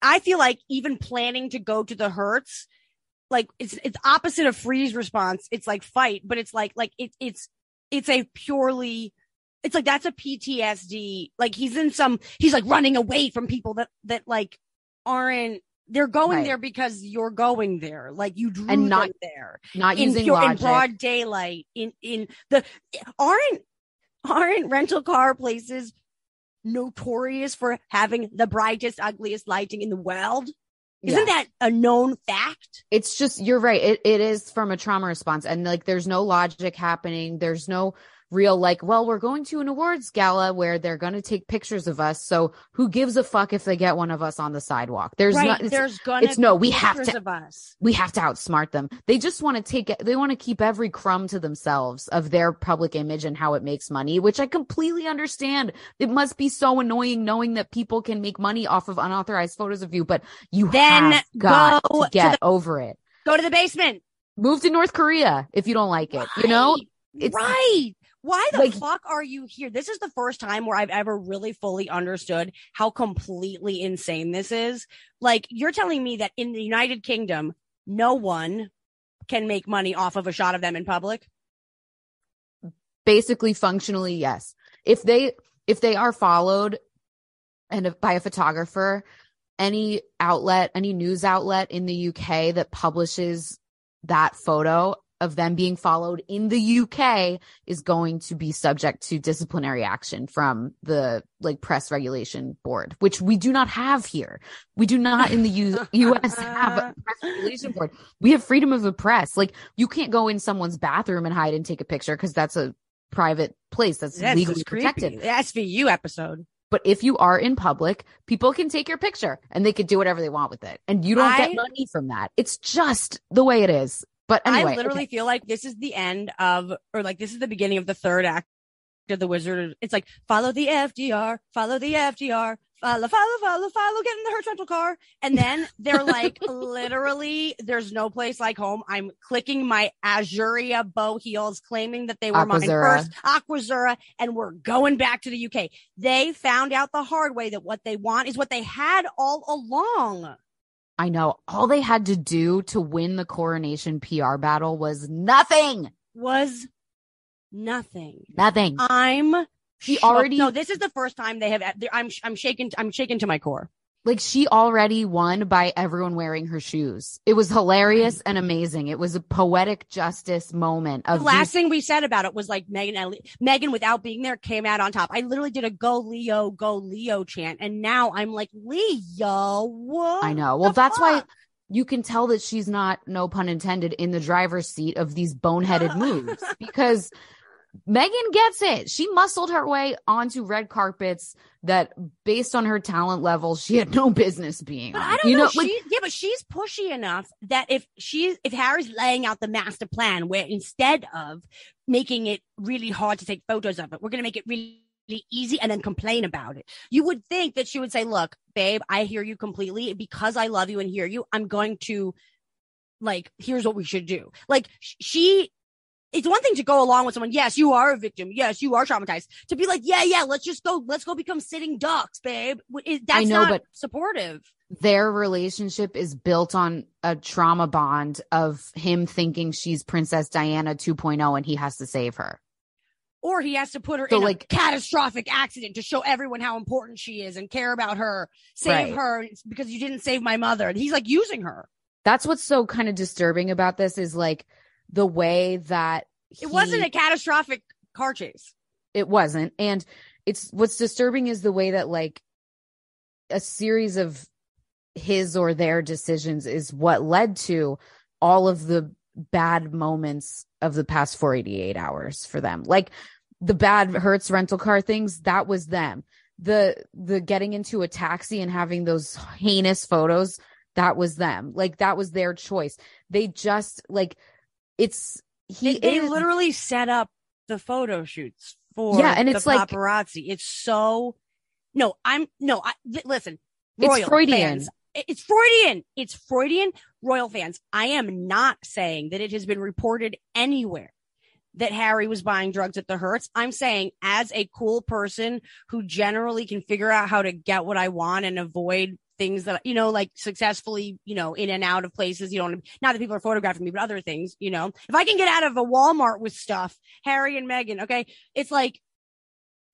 I feel like even planning to go to the Hertz, like it's it's opposite of freeze response. It's like fight, but it's like like it it's it's a purely it's like that's a PTSD. Like he's in some he's like running away from people that that like aren't they're going Right. there because you're going there. Like you drew And not them there. not in, using pure, in broad daylight in in the aren't aren't rental car places notorious for having the brightest ugliest lighting in the world isn't Yeah. that a known fact it's just you're right it, it is from a trauma response and like there's no logic happening there's no real like well we're going to an awards gala where they're going to take pictures of us so who gives a fuck if they get one of us on the sidewalk? There's right not it's, there's gonna it's no, we have to- of us. we have to outsmart them. They just want to take they want to keep every crumb to themselves of their public image and how it makes money which i completely understand. It must be so annoying knowing that people can make money off of unauthorized photos of you but you Then have got go to get to over it. Go to the basement. Move to North Korea if you don't like it. You know, It's- right. Why the like- fuck are you here? This is the first time where I've ever really fully understood how completely insane this is. Like, you're telling me that in the United Kingdom, no one can make money off of a shot of them in public? basically functionally yes if they if they are followed and if- by a photographer any outlet any news outlet in the UK that publishes that photo of them being followed in the UK is going to be subject to disciplinary action from the like press regulation board which we do not have here we do not in the U- US have a press regulation board we have freedom of the press like you can't go in someone's bathroom and hide and take a picture because that's a private place that's That's legally protected. The SVU episode. But if you are in public, people can take your picture and they could do whatever they want with it. And you don't I- get money from that. It's just the way it is. But anyway, I literally feel like this is the end of, or like this is the beginning of the third act of the Wizard. It's like follow the FDR, follow the FDR, follow, follow, follow, follow, get in the Hertz rental car, and then they're like literally, there's no place like home. I'm clicking my Azuria bow heels, claiming that they were mine first, Aquazzura, and we're going back to the UK. They found out the hard way that what they want is what they had all along. I know all they had to do to win the coronation PR battle was nothing. Was nothing. Nothing. I'm She shook. already- no. This is the first time they have. I'm I'm shaken. I'm shaken to my core. Like she already won by everyone wearing her shoes. It was hilarious and amazing. It was a poetic justice moment The last these- thing we said about it was like Meghan. Meghan, without being there, came out on top. I literally did a "Go Leo, Go Leo" chant, and now I'm like Leo. What? I know. Well, that's why you can tell that she's not, no pun intended, in the driver's seat of these boneheaded moves because Meghan gets it. She muscled her way onto red carpets that, based on her talent level, she had no business being But on. I don't you know. know, she, like, yeah, but she's pushy enough that if she's if Harry's laying out the master plan, where instead of making it really hard to take photos of it, we're gonna make it really easy and then complain about it. You would think that she would say, "Look, babe, I hear you completely. Because I love you and hear you, I'm going to like. Here's what we should do. Like sh- she." It's one thing to go along with someone. Yes, you are a victim. Yes, you are traumatized. To be like, yeah, yeah, let's just go. Let's go become sitting ducks, babe. That's know, not but- supportive. their relationship is built on a trauma bond of him thinking she's Princess Diana 2.0 and he has to save her. or he has to put her So, in like- a catastrophic accident to show everyone how important she is and care about her, save Right. her because you didn't save my mother. And he's like using her. That's what's so kind of disturbing about this is like the way that It wasn't a catastrophic car chase. it wasn't. And it's what's disturbing is the way that like a series of his or their decisions is what led to all of the bad moments of the past 488 hours for them. Like the bad hertz rental car things that was them. The the getting into a taxi and having those heinous photos that was them. Like that was their choice. They just like it's he They, they is- literally set up the photo shoots for Yeah, and the it's like- paparazzi. It's so no, I'm no, I li- listen. It's Royal Freudian. fans, It's Freudian. It's Freudian. Royal fans. I am not saying that it has been reported anywhere that Harry was buying drugs at the Hertz. I'm saying as a cool person who generally can figure out how to get what I want and avoid things that, you know, like successfully, you know, in and out of places, you know, not that people are photographing me, but other things, you know, if I can get out of a Walmart with stuff, Harry and Meghan, okay, it's like,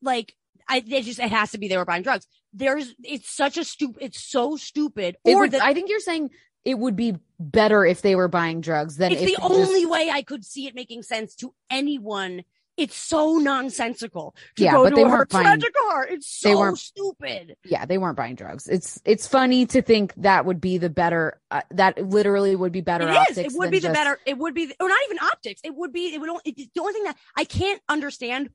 like, I, it just, it has to be they were buying drugs. There's, it's such a stupid, it's so stupid. It Or would- that I think you're saying it would be better if they were buying drugs than it's if the they just- only way I could see it making sense to anyone. It's so nonsensical to Yeah, go but to they a weren't buying- rental car. It's they so weren't- stupid. yeah they weren't buying drugs it's it's funny to think that would be the better uh, that literally would be better It is. It would be the just- better. It would be, or not even optics. It would be. It would. Only, it's the only thing that I can't understand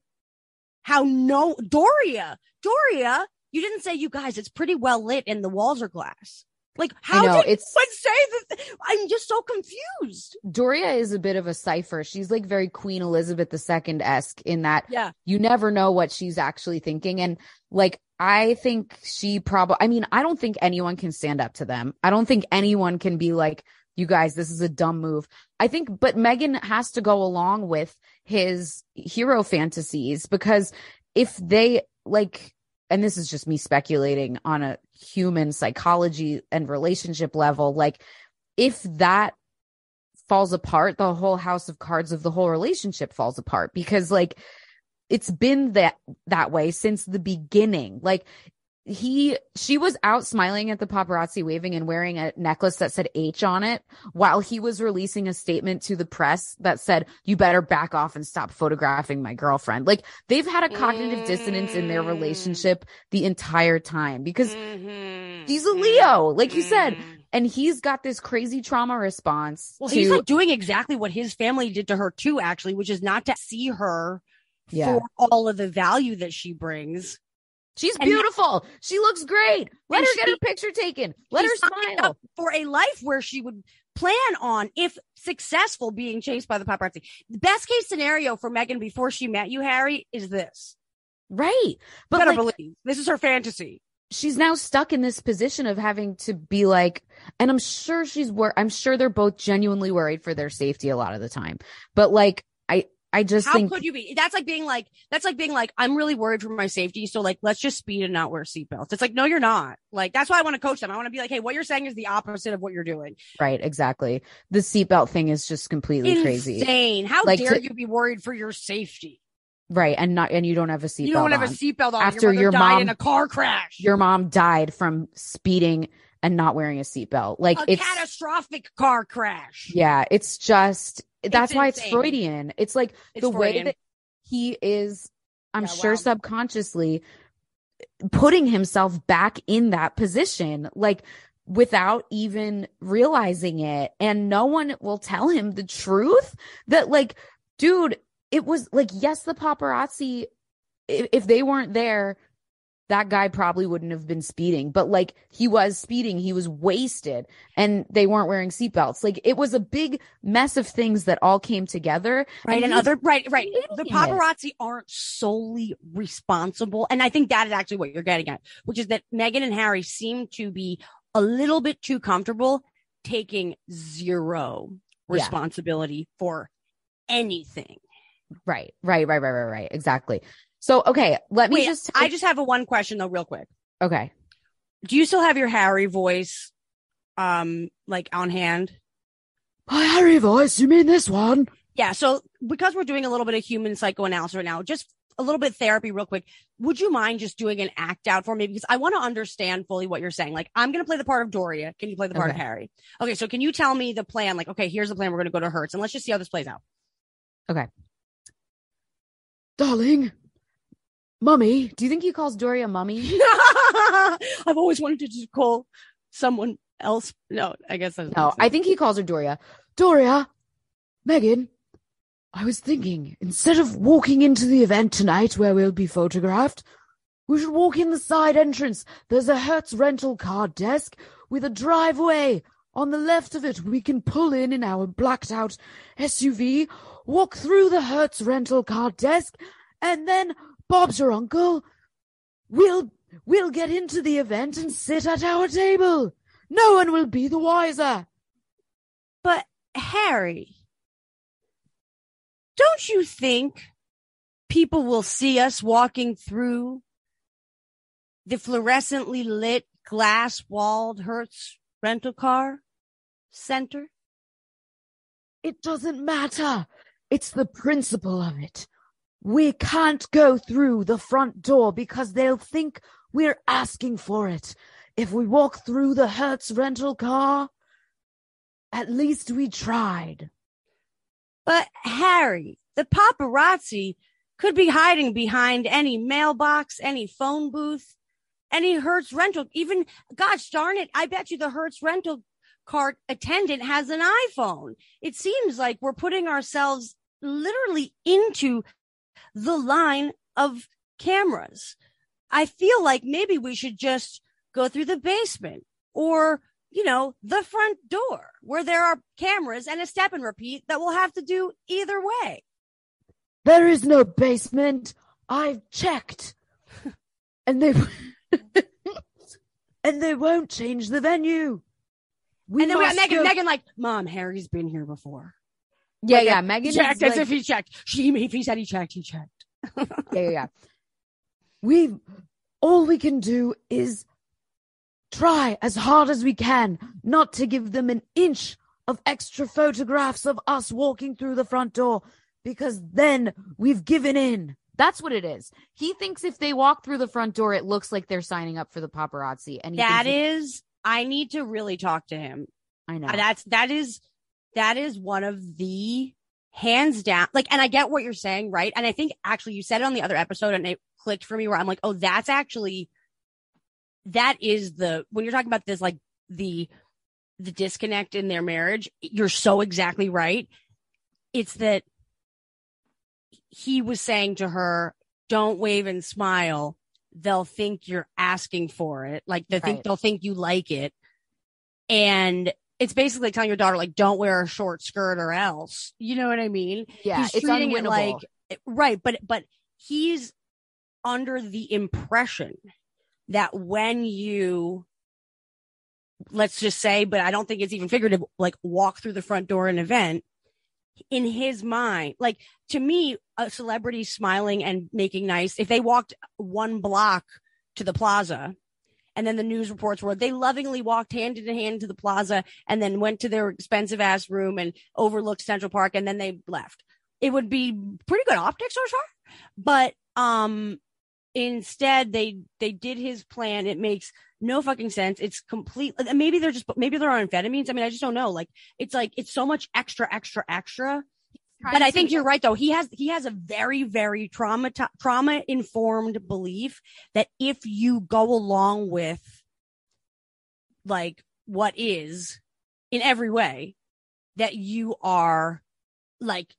how no Doria, Doria. You didn't say you guys. It's pretty well lit and the walls are glass. Like how know, did it's- say that? I'm just so confused. Doria is a bit of a cipher she's like very Queen Elizabeth II esque in that Yeah. you never know what she's actually thinking and like I think she probably I mean I don't think anyone can stand up to them I don't think anyone can be like you guys, this is a dumb move. I think, but Meghan has to go along with his hero fantasies because if they like, and this is just me speculating on a human psychology and relationship level, like if that falls apart, the whole house of cards of the whole relationship falls apart because like it's been that that way since the beginning. Like he she was out smiling at the paparazzi waving and wearing a necklace that said H on it while he was releasing a statement to the press that said you better back off and stop photographing my girlfriend like they've had a cognitive mm. dissonance in their relationship the entire time because mm-hmm. he's a Leo like mm-hmm. you said mm-hmm. and he's got this crazy trauma response well to- he's like doing exactly what his family did to her too actually which is not to see her yeah. for all of the value that she brings She's beautiful. she looks great. Let her she, get her picture taken. Let her smile. For a life where she would plan on, if successful, being chased by the paparazzi. The best case scenario for Meghan before she met you, Harry, is this. Right. But better like, believe this is her fantasy. She's now stuck in this position of having to be like, and I'm sure she's wor- I'm sure they're both genuinely worried for their safety a lot of the time. But like, I, I just how think could you be? That's like being like that's like being like I'm really worried for my safety, so like let's just speed and not wear seatbelts. It's like no, you're not. Like that's why I want to coach them. I want to be like, hey, what you're saying is the opposite of what you're doing. Right, exactly. The seatbelt thing is just completely Insane. crazy. Insane. How like dare to, you be worried for your safety? Right, and not and you don't have a seatbelt. You don't have on. a seatbelt on after your, your mom in a car crash. Your mom died from speeding and not wearing a seatbelt. Like a it's catastrophic car crash. Yeah, it's just that's it's why it's Freudian. It's like it's the Freudian. way that he is, I'm yeah, sure wow. subconsciously putting himself back in that position, like without even realizing it. And no one will tell him the truth that, like, dude, it was like, yes, the paparazzi, if, if they weren't there, that guy probably wouldn't have been speeding, but like he was speeding, he was wasted and they weren't wearing seatbelts. Like it was a big mess of things that all came together. Right. And, and other, right, right. The paparazzi it. aren't solely responsible. And I think that is actually what you're getting at, which is that Meghan and Harry seem to be a little bit too comfortable taking zero responsibility yeah. for anything. Right, right, right, right, right, right. Exactly. So, okay, let me Wait, just. I just have a one question though, real quick. Okay. Do you still have your Harry voice, um, like on hand? My Harry voice? You mean this one? Yeah. So, because we're doing a little bit of human psychoanalysis right now, just a little bit therapy, real quick. Would you mind just doing an act out for me? Because I want to understand fully what you're saying. Like, I'm going to play the part of Doria. Can you play the part okay. of Harry? Okay. So, can you tell me the plan? Like, okay, here's the plan. We're going to go to Hertz and let's just see how this plays out. Okay. Darling, Mummy. Do you think he calls Doria mummy? I've always wanted to just call someone else. No, I guess that's no. I think he calls her Doria. Doria, Meghan. I was thinking instead of walking into the event tonight where we'll be photographed, we should walk in the side entrance. There's a Hertz rental car desk with a driveway. On the left of it, we can pull in in our blacked out SUV, walk through the Hertz rental car desk, and then Bob's your uncle. We'll we'll get into the event and sit at our table. No one will be the wiser. But Harry, don't you think people will see us walking through the fluorescently lit glass walled Hertz rental car center? It doesn't matter. It's the principle of it. We can't go through the front door because they'll think we're asking for it. If we walk through the Hertz rental car, at least we tried. But Harry, the paparazzi could be hiding behind any mailbox, any phone booth, any Hertz rental, even, gosh darn it, I bet you the Hertz rental car attendant has an iPhone. It seems like we're putting ourselves literally into the line of cameras. I feel like maybe we should just go through the basement or, you know, the front door where there are cameras and a step and repeat that we'll have to do either way. There is no basement. I've checked. and they and they won't change the venue. We and then we got Meghan. go- Meghan like, Mom, Harry's been here before. Yeah, Like, yeah. He Meghan is checked as like- if he checked. She, if he said he checked, he checked. yeah, yeah, yeah. We all we can do is try as hard as we can not to give them an inch of extra photographs of us walking through the front door because then we've given in. That's what it is. He thinks if they walk through the front door, it looks like they're signing up for the paparazzi. And he That thinks is, I need to really talk to him. I know. That's that is that is one of the hands down like and I get what you're saying, right? And I think actually you said it on the other episode and it clicked for me where I'm like, "Oh, that's actually that is the when you're talking about this like the the disconnect in their marriage, you're so exactly right. It's that he was saying to her, "Don't wave and smile. They'll think you're asking for it. Like they think they'll think you like it." And it's basically telling your daughter like don't wear a short skirt or else. You know what I mean? yeah, he's it's treating it like right, but but he's under the impression that when you let's just say, but I don't think it's even figurative, like walk through the front door an event in his mind, like to me, a celebrity smiling and making nice, if they walked one block to the plaza and then the news reports were they lovingly walked hand in hand to the plaza and then went to their expensive ass room and overlooked Central Park and then they left. It would be pretty good optics or sure. But um instead they they did his plan. It makes no fucking sense. It's complete maybe they're just maybe they're on amphetamines. I mean, I just don't know. Like it's like it's so much extra, extra, extra. But I think you're right though. He has he has a very very trauma trauma informed belief that if you go along with like what is in every way that you are like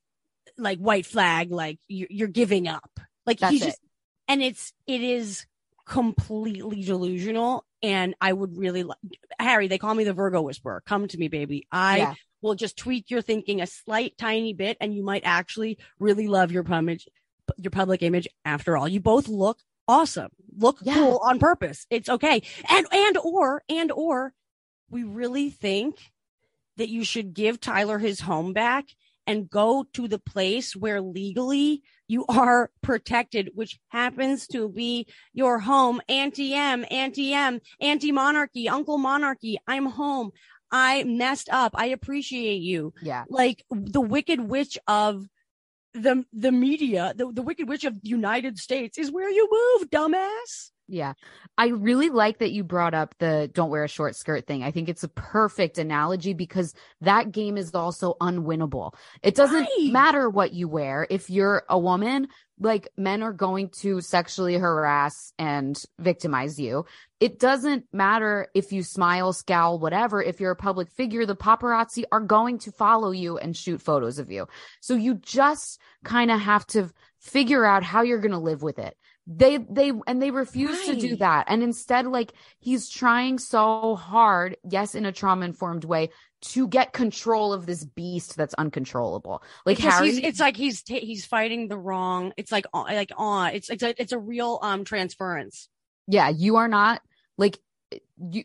like white flag like you're, you're giving up like That's he's it. just and it's it is completely delusional. And i would really like harry they call me the virgo whisperer. Come to me baby. I Yeah. will just tweak your thinking a slight tiny bit and you might actually really love your image your public image after all. You both look awesome. Look Yeah. cool on purpose. It's okay. And and or and or we really think that you should give tyler his home back and go to the place where legally you are protected, which happens to be your home. Auntie M, Auntie M, Auntie Monarchy, Uncle Monarchy. I'm home. I messed up. I appreciate you. yeah. Like the wicked witch of the the media, the, the wicked witch of the United States is where you move, dumbass. Yeah. I really like that you brought up the don't wear a short skirt thing. I think it's a perfect analogy because that game is also unwinnable. It doesn't Right. matter what you wear. If you're a woman, like men are going to sexually harass and victimize you. It doesn't matter if you smile, scowl, whatever. If you're a public figure, the paparazzi are going to follow you and shoot photos of you. So you just kind of have to figure out how you're going to live with it they they and they refuse to do that and instead like he's trying so hard yes in a trauma informed way to get control of this beast that's uncontrollable like Because harry it's like he's ta he's fighting the wrong. It's like on- like on. It's it's a, it's a real um transference. yeah you are not like you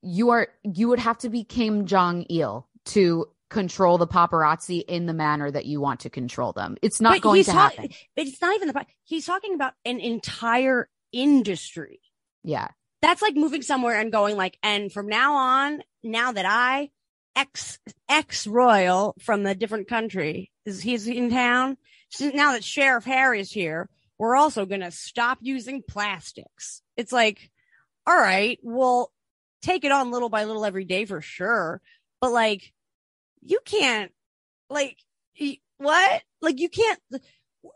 you are you would have to be kim jong-il to control the paparazzi in the manner that you want to control them it's not But going to ta- happen But it's not even the. He's talking about an entire industry. yeah That's like moving somewhere and going like, and from now on, now that I ex ex royal from the different country is he's in town. So now that Sheriff Harry is here, we're also gonna stop using plastics. It's like, all right, well, take it on little by little every day for sure, but like, you can't, like, what? Like, you can't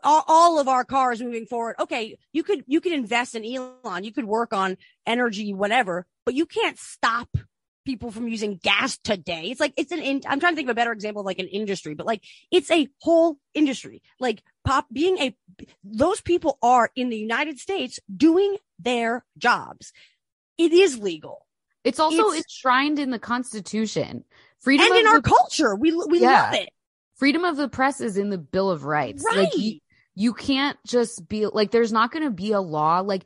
all, all of our cars moving forward. Okay, you could you could invest in Elon, you could work on energy, whatever, but you can't stop people from using gas today. It's like it's an. In, I'm trying to think of a better example of like an industry, but like it's a whole industry. Like pop being a those people are in the United States doing their jobs. It is legal, it's also It's- enshrined in the constitution freedom and in our the- culture, we we Yeah. love it. freedom of the press is in the bill of rights Right. like you, you can't just be like there's not going to be a law like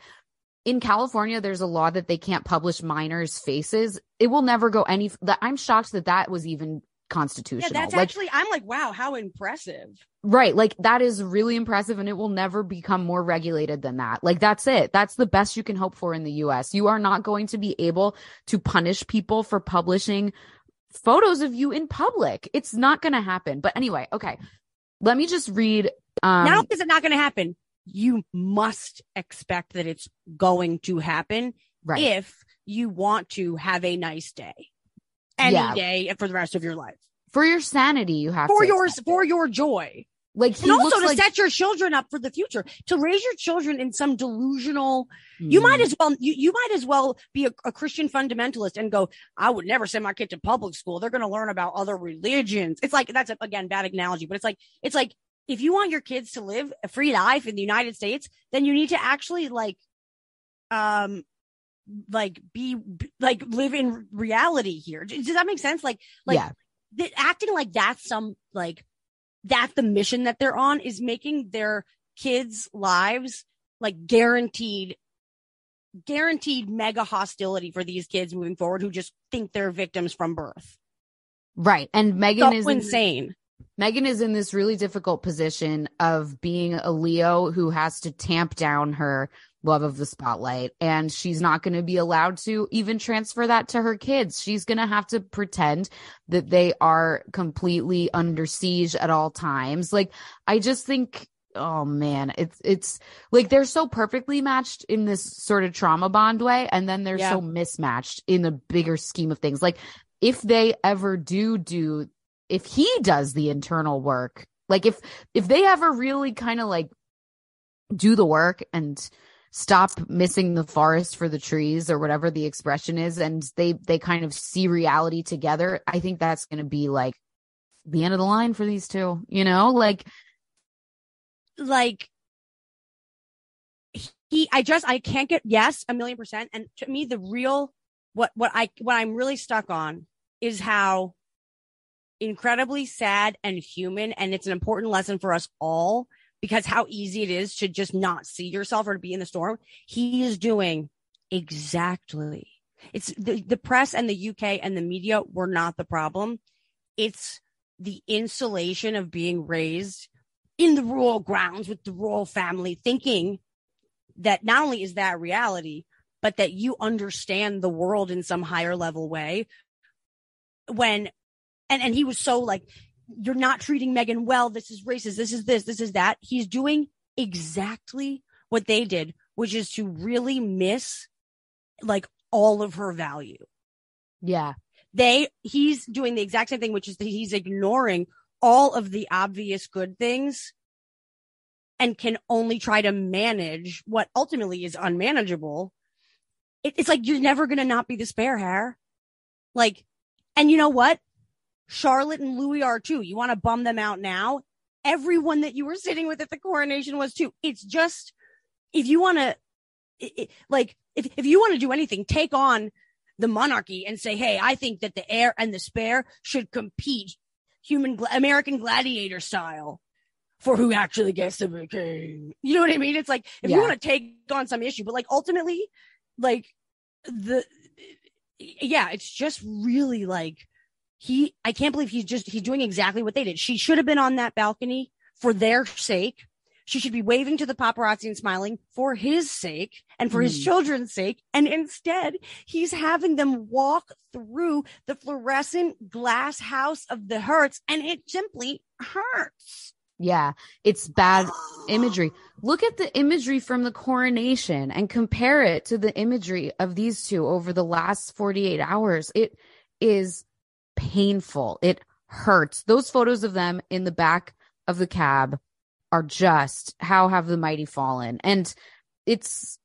in California, there's a law that they can't publish minors' faces. It will never go any. That I'm shocked that that was even constitutional. Yeah, that's Like, actually. I'm like, wow, how impressive. Right. Like that is really impressive and it will never become more regulated than that. Like that's it. That's the best you can hope for in the US. You are not going to be able to punish people for publishing photos of you in public. It's not going to happen. But anyway, okay. Let me just read um not only is it not going to happen, you must expect that it's going to happen right. if you want to have a nice day, any Yeah. day for the rest of your life, for your sanity you have for to your for your joy, like he and also to like set your children up for the future, to raise your children in some delusional. You Mm. might as well you, you might as well be a, a Christian fundamentalist and go. I would never send my kid to public school. They're going to learn about other religions. It's like that's a, again bad analogy, but it's like it's like if you want your kids to live a free life in the United States, then you need to actually like, um, like be like live in reality here. Does that make sense? Like, like yeah. that acting like that's some like that's the mission that they're on is making their kids' lives like guaranteed guaranteed mega hostility for these kids moving forward who just think they're victims from birth. Right. And Meghan So is insane. Meghan is in this really difficult position of being a Leo who has to tamp down her love of the spotlight and she's not going to be allowed to even transfer that to her kids. She's going to have to pretend that they are completely under siege at all times. Like I just think oh man, it's it's like they're so perfectly matched in this sort of trauma bond way and then they're Yeah. so mismatched in the bigger scheme of things. Like if they ever do do if he does the internal work like if if they ever really kind of like do the work and stop missing the forest for the trees or whatever the expression is and they they kind of see reality together i think that's going to be like the end of the line for these two you know? Like like he i just i can't get yes a million percent and to me the real what what i what i'm really stuck on is how incredibly sad and human and it's an important lesson for us all because how easy it is to just not see yourself or to be in the storm. He is doing exactly. It's the, the press and the uk and the media were not the problem. It's the insulation of being raised in the rural grounds with the royal family, thinking that not only is that reality, but that you understand the world in some higher level way. When, and, and he was so like, you're not treating Meghan well. This is racist. This is this. This is that. He's doing exactly what they did, which is to really miss like all of her value yeah they he's doing the exact same thing which is that he's ignoring all of the obvious good things and can only try to manage what ultimately is unmanageable it, it's like you're never going to not be the spare hair like and you know what charlotte and louis are too you want to bum them out now everyone that you were sitting with at the coronation was too it's just if you want to like if, if you want to do anything take on the monarchy and say, Hey, I think that the heir and the spare should compete human American gladiator style for who actually gets to be king. You know what I mean? It's like, if you want to take on some issue, but like ultimately, like the, yeah, it's just really like he, I can't believe he's just, he's doing exactly what they did. She should have been on that balcony for their sake. She should be waving to the paparazzi and smiling for his sake and for his Hmm. children's sake. And instead, he's having them walk through the fluorescent glass house of the Hertz and it simply hurts. yeah it's bad imagery look at the imagery from the coronation and compare it to the imagery of these two over the last 48 hours it is painful it hurts those photos of them in the back of the cab are just how have the mighty fallen and it's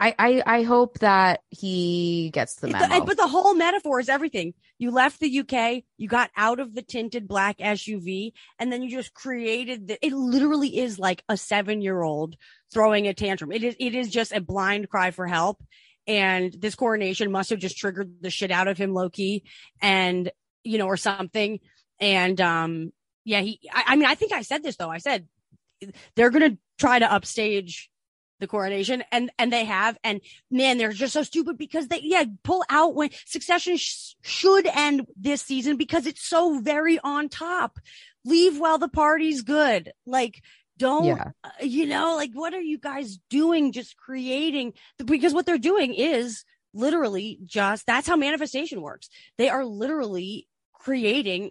i i, I hope that he gets the memo but the whole metaphor is everything. You left the UK, you got out of the tinted black SUV, and then you just created the, it literally is like a seven year old throwing a tantrum. It is, it is just a blind cry for help. And this coronation must have just triggered the shit out of him low key and, you know, or something. And, um, yeah, he, I, I mean, I think I said this though. I said they're going to try to upstage the coronation and and they have and man they're just so stupid because they yeah pull out when succession sh- should end this season because it's so very on top leave while the party's good like don't Yeah. uh, you know like what are you guys doing just creating because what they're doing is literally just that's how manifestation works they are literally creating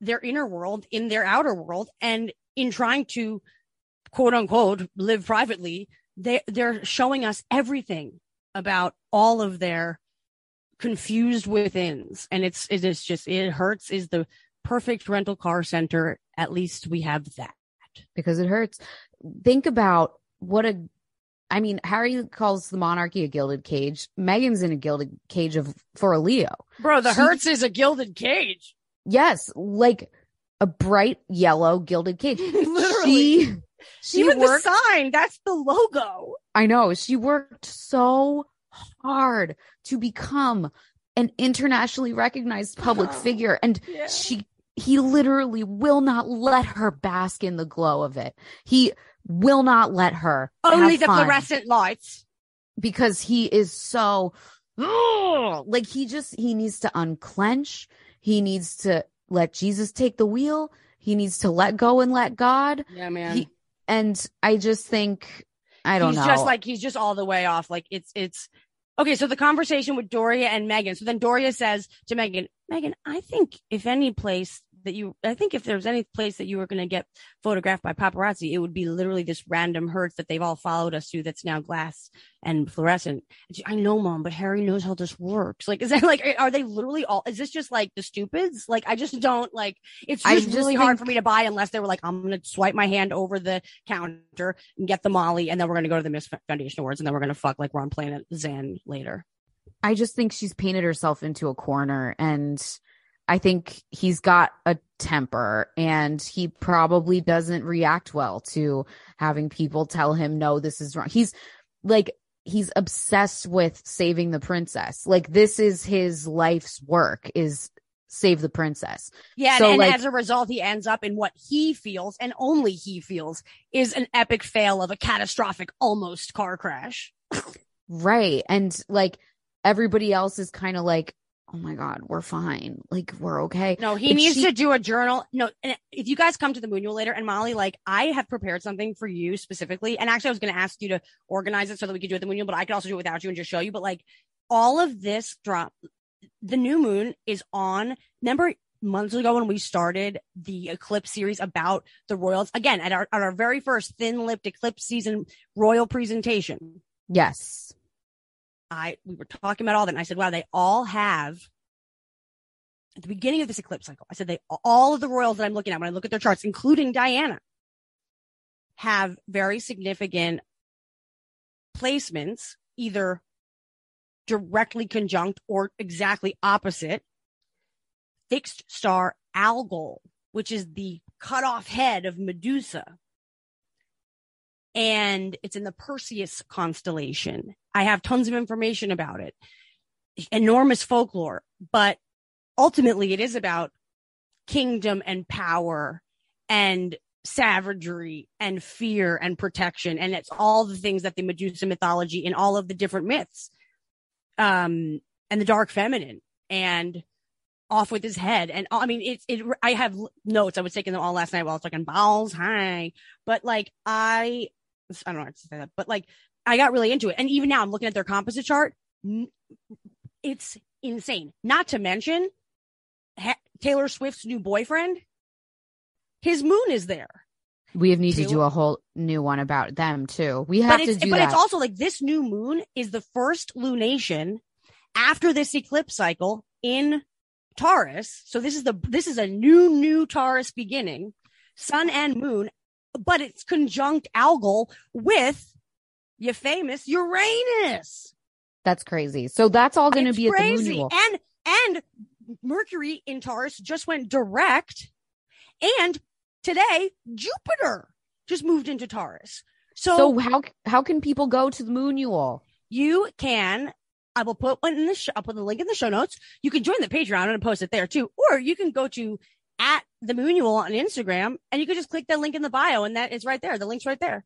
their inner world in their outer world and in trying to quote unquote live privately they they're showing us everything about all of their confused withins. And it's it is just it hurts is the perfect rental car center. At least we have that. Because it hurts. Think about what a I mean, Harry calls the monarchy a gilded cage. Meghan's in a gilded cage of for a Leo. bro the She- hertz is a gilded cage Yes, like a bright yellow gilded cage. Literally. She she even worked the sign that's the logo I know. She worked so hard to become an internationally recognized public figure and Yeah. she he literally will not let her bask in the glow of it. He will not let her only the fluorescent lights because he is so like he just he needs to unclench. He needs to let Jesus take the wheel. He needs to let go and let God. yeah man He, and I just think I don't he's know. just like he's just all the way off. Like it's it's okay. So the conversation with Doria and Meghan. So then Doria says to Meghan, Meghan, I think if any place that you, I think if there was any place that you were going to get photographed by paparazzi, it would be literally this random hertz that they've all followed us to. That's now glass and fluorescent. I know, mom, but Harry knows how this works. Like, is that like, are they literally all? Is this just like the stupids? Like, I just don't like. It's just, just really hard for me to buy unless they were like, I'm going to swipe my hand over the counter and get the Molly, and then we're going to go to the Ms. Foundation Awards, and then we're going to fuck like we're on Planet Zan later. I just think she's painted herself into a corner and I think he's got a temper and he probably doesn't react well to having people tell him no this is wrong. He's like he's obsessed with saving the princess. Like this is his life's work is save the princess. Yeah, So, and, like- as a result, he ends up in what he feels, and only he feels, is an epic fail of a catastrophic almost car crash. Right. And like everybody else is kind of like oh my god, we're fine. Like we're okay. No, he But needs she- to do a journal. No, and if you guys come to the Moonual later, and Molly, like I have prepared something for you specifically, and actually I was going to ask you to organize it so that we could do it at the moon but I could also do it without you and just show you. But like all of this drop, the new moon is on. Remember months ago when we started the eclipse series about the royals again at our at our very first thin-lipped eclipse season royal presentation. Yes. I we were talking about all that, and I said, "Wow, they all have." At the beginning of this eclipse cycle, I said they all of the royals that I'm looking at when I look at their charts, including Diana, have very significant placements, either directly conjunct or exactly opposite fixed star Algol, which is the cut off head of Medusa. And it's in the Perseus constellation. I have tons of information about it, enormous folklore, but ultimately it is about kingdom and power and savagery and fear and protection. And it's all the things that the Medusa mythology in all of the different myths, um, and the dark feminine and off with his head. And I mean, it's, it, I have notes. I was taking them all last night while I was talking balls high, but like, I, I don't know how to say that, but like, I got really into it. And even now I'm looking at their composite chart. It's insane. Not to mention ha- Taylor Swift's new boyfriend. His moon is there. We have need to do a whole new one about them too. We have to do but that. it's also like this new moon is the first lunation after this eclipse cycle in Taurus. So this is the this is a new new Taurus beginning, sun and moon, but it's conjunct Algol with your famous Uranus. That's crazy. So that's all going to be at the crazy. And and Mercury in Taurus just went direct, and today Jupiter just moved into Taurus. So, So how how can people go to the Moonual? you can. I will put one in the. Sh- I'll put the link in the show notes. You can join the Patreon and post it there too, or you can go to at the Moonual on Instagram and you can just click that link in the bio, and that is right there. The link's right there.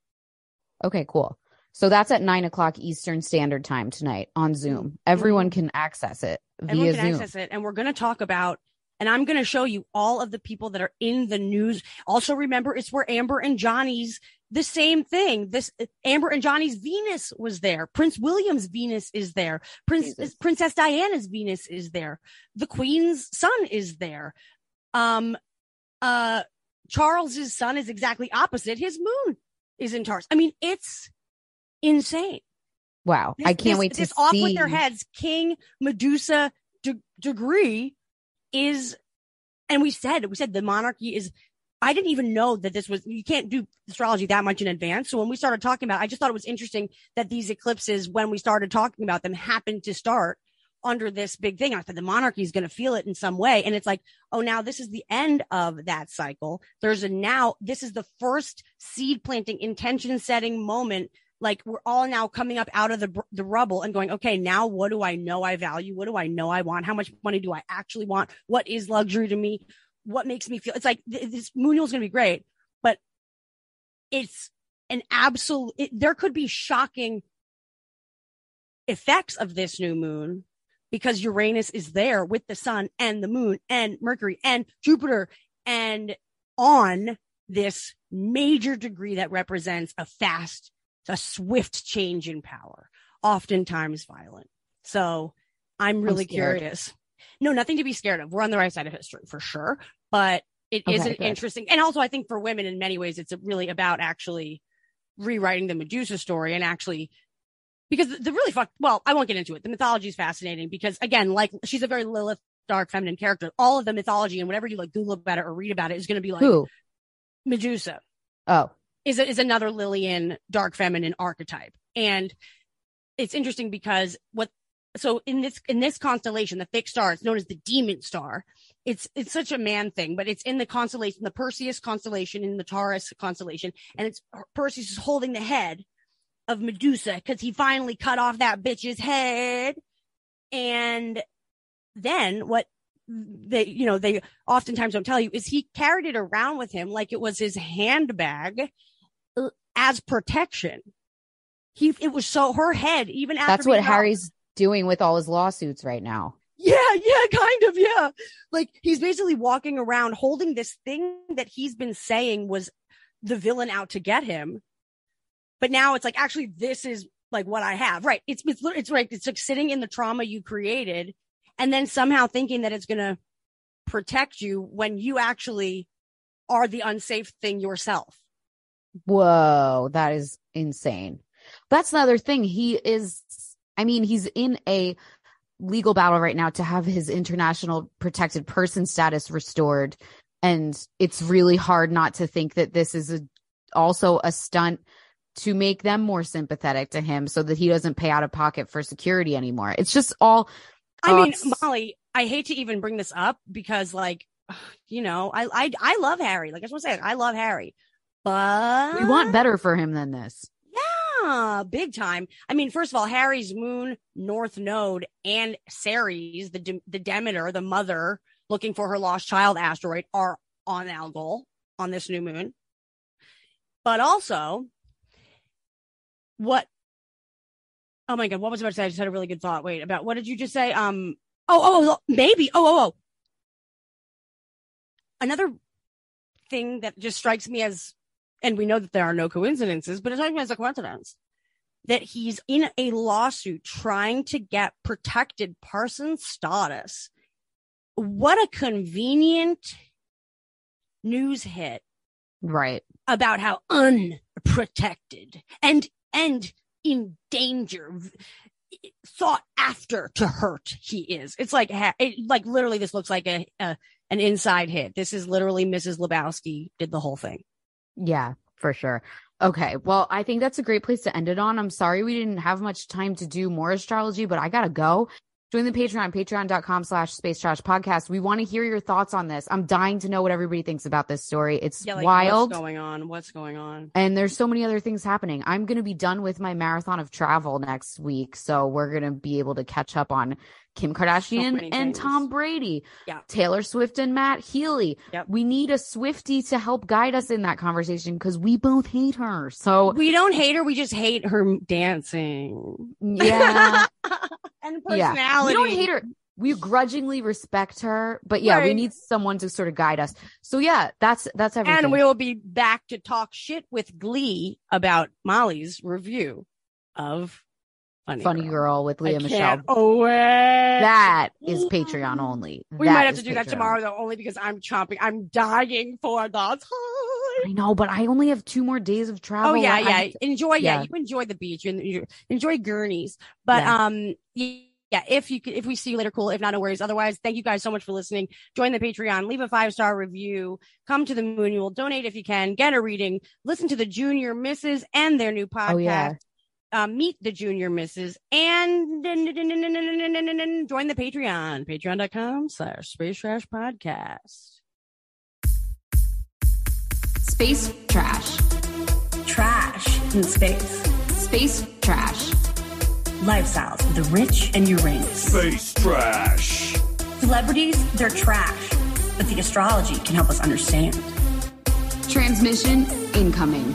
Okay, cool. So that's at nine o'clock Eastern Standard Time tonight on Zoom. Everyone mm-hmm. can access it via Everyone can Zoom. access it. And we're going to talk about, and I'm going to show you all of the people that are in the news. Also, remember, it's where Amber and Johnny's the same thing. This Amber and Johnny's Venus was there. Prince William's Venus is there. Prince Jesus. Princess Diana's Venus is there. The Queen's son is there. Um, uh, Charles's son is exactly opposite. His moon is in Taurus. I mean, it's insane. Wow. This, I can't this- wait to see this off with their heads King Medusa de- degree is, and we said we said the monarchy is. I didn't even know that this was. You can't do astrology that much in advance. So when we started talking about, it, I just thought it was interesting that these eclipses, when we started talking about them, happened to start under this big thing. I thought the monarchy is going to feel it in some way, and it's like, oh, now this is the end of that cycle. There's a now. This is the first seed planting, intention setting moment like we're all now coming up out of the the rubble and going okay now what do i know i value what do i know i want how much money do i actually want what is luxury to me what makes me feel it's like th- this moon is going to be great but it's an absolute it, there could be shocking effects of this new moon because uranus is there with the sun and the moon and mercury and jupiter and on this major degree that represents a fast a swift change in power, oftentimes violent. So I'm really scared. curious. No, nothing to be scared of. We're on the right side of history for sure, but it Okay, is an interesting. And also, I think for women, in many ways, it's really about actually rewriting the Medusa story and actually because the, the really fuck. Well, I won't get into it. The mythology is fascinating because again, like she's a very Lilith, dark, feminine character. All of the mythology and whatever you like Google about it or read about it is going to be like Who? Medusa Oh, is is another Lilith dark feminine archetype. And it's interesting because what so in this in this constellation, the fixed star, it's known as the demon star. It's it's such a man thing, but it's in the constellation, the Perseus constellation, in the Taurus constellation, and it's Perseus is holding the head of Medusa because he finally cut off that bitch's head. And then what they you know they oftentimes don't tell you is he carried it around with him like it was his handbag uh, as protection. He it was so her head even after that's what Harry's doing with all his lawsuits right now. yeah, yeah, kind of, yeah. Like he's basically walking around holding this thing that he's been saying was the villain out to get him. But now it's like actually this is like what I have. Right. It's it's it's right. It's like sitting in the trauma you created and then somehow thinking that it's going to protect you when you actually are the unsafe thing yourself. Whoa, that is insane. That's another thing. He is, I mean, he's in a legal battle right now to have his international protected person status restored. And it's really hard not to think that this is a, also a stunt to make them more sympathetic to him so that he doesn't pay out of pocket for security anymore. It's just all, I mean, Molly, I hate to even bring this up because like, you know, I, I, I love Harry. Like I just want to say, I love Harry, but we want better for him than this. Yeah, big time. I mean, first of all, Harry's moon, North Node, and Ceres, the De- the Demeter, the mother looking for her lost child asteroid, are on Algol on this new moon. But also, what? Oh my God, what was I about to say? I just had a really good thought. Wait, about what did you just say? Um, oh, oh, oh maybe. Oh, oh, oh. Another thing that just strikes me as and we know that there are no coincidences, but it's not even as a coincidence that he's in a lawsuit trying to get protected person status. What a convenient news hit Right. about how unprotected and and in danger sought after to hurt he is it's like it, like literally this looks like a, a an inside hit this is literally mrs lebowski did the whole thing Yeah, for sure. Okay. Well, I think that's a great place to end it on. I'm sorry we didn't have much time to do more astrology, but I got to go. Join the Patreon, patreon.com slash space trash podcast. We want to hear your thoughts on this. I'm dying to know what everybody thinks about this story. It's Yeah, like wild. what's going on? What's going on? and there's so many other things happening. I'm going to be done with my marathon of travel next week. So we're going to be able to catch up on Kim Kardashian many and things. Tom Brady, Yeah. Taylor Swift and Matt Healy. Yep. We need a Swifty to help guide us in that conversation because we both hate her. So We don't hate her. We just hate her dancing yeah, and yeah. personality. We don't hate her. We grudgingly respect her, but yeah, we need someone to sort of guide us. So yeah, that's that's everything. And we will be back to talk shit with Glee about Molly's review of Funny, Funny Girl with Leah I Michelle. wait. That is Patreon only. we That might have to do that tomorrow though, only because I'm chomping. I'm dying for the time. I know, but I only have two more days of travel. Oh yeah, yeah. Enjoy, yeah. yeah. You enjoy the beach and you enjoy Gurney's. But Yeah. um, yeah. If you could, if we see you later, cool. If not, no worries. Otherwise, thank you guys so much for listening. Join the Patreon. Leave a five star review. Come to the Moon. You will donate if you can. Get a reading. Listen to the Junior Misses and their new podcast. Oh yeah. Um, meet the Junior Misses and join the Patreon. Patreon.com slash Space Trash Podcast. Space trash. Trash in space. Space trash. Lifestyles of the rich and Uranus. Space trash. Celebrities, they're trash. But the astrology can help us understand. Transmission incoming.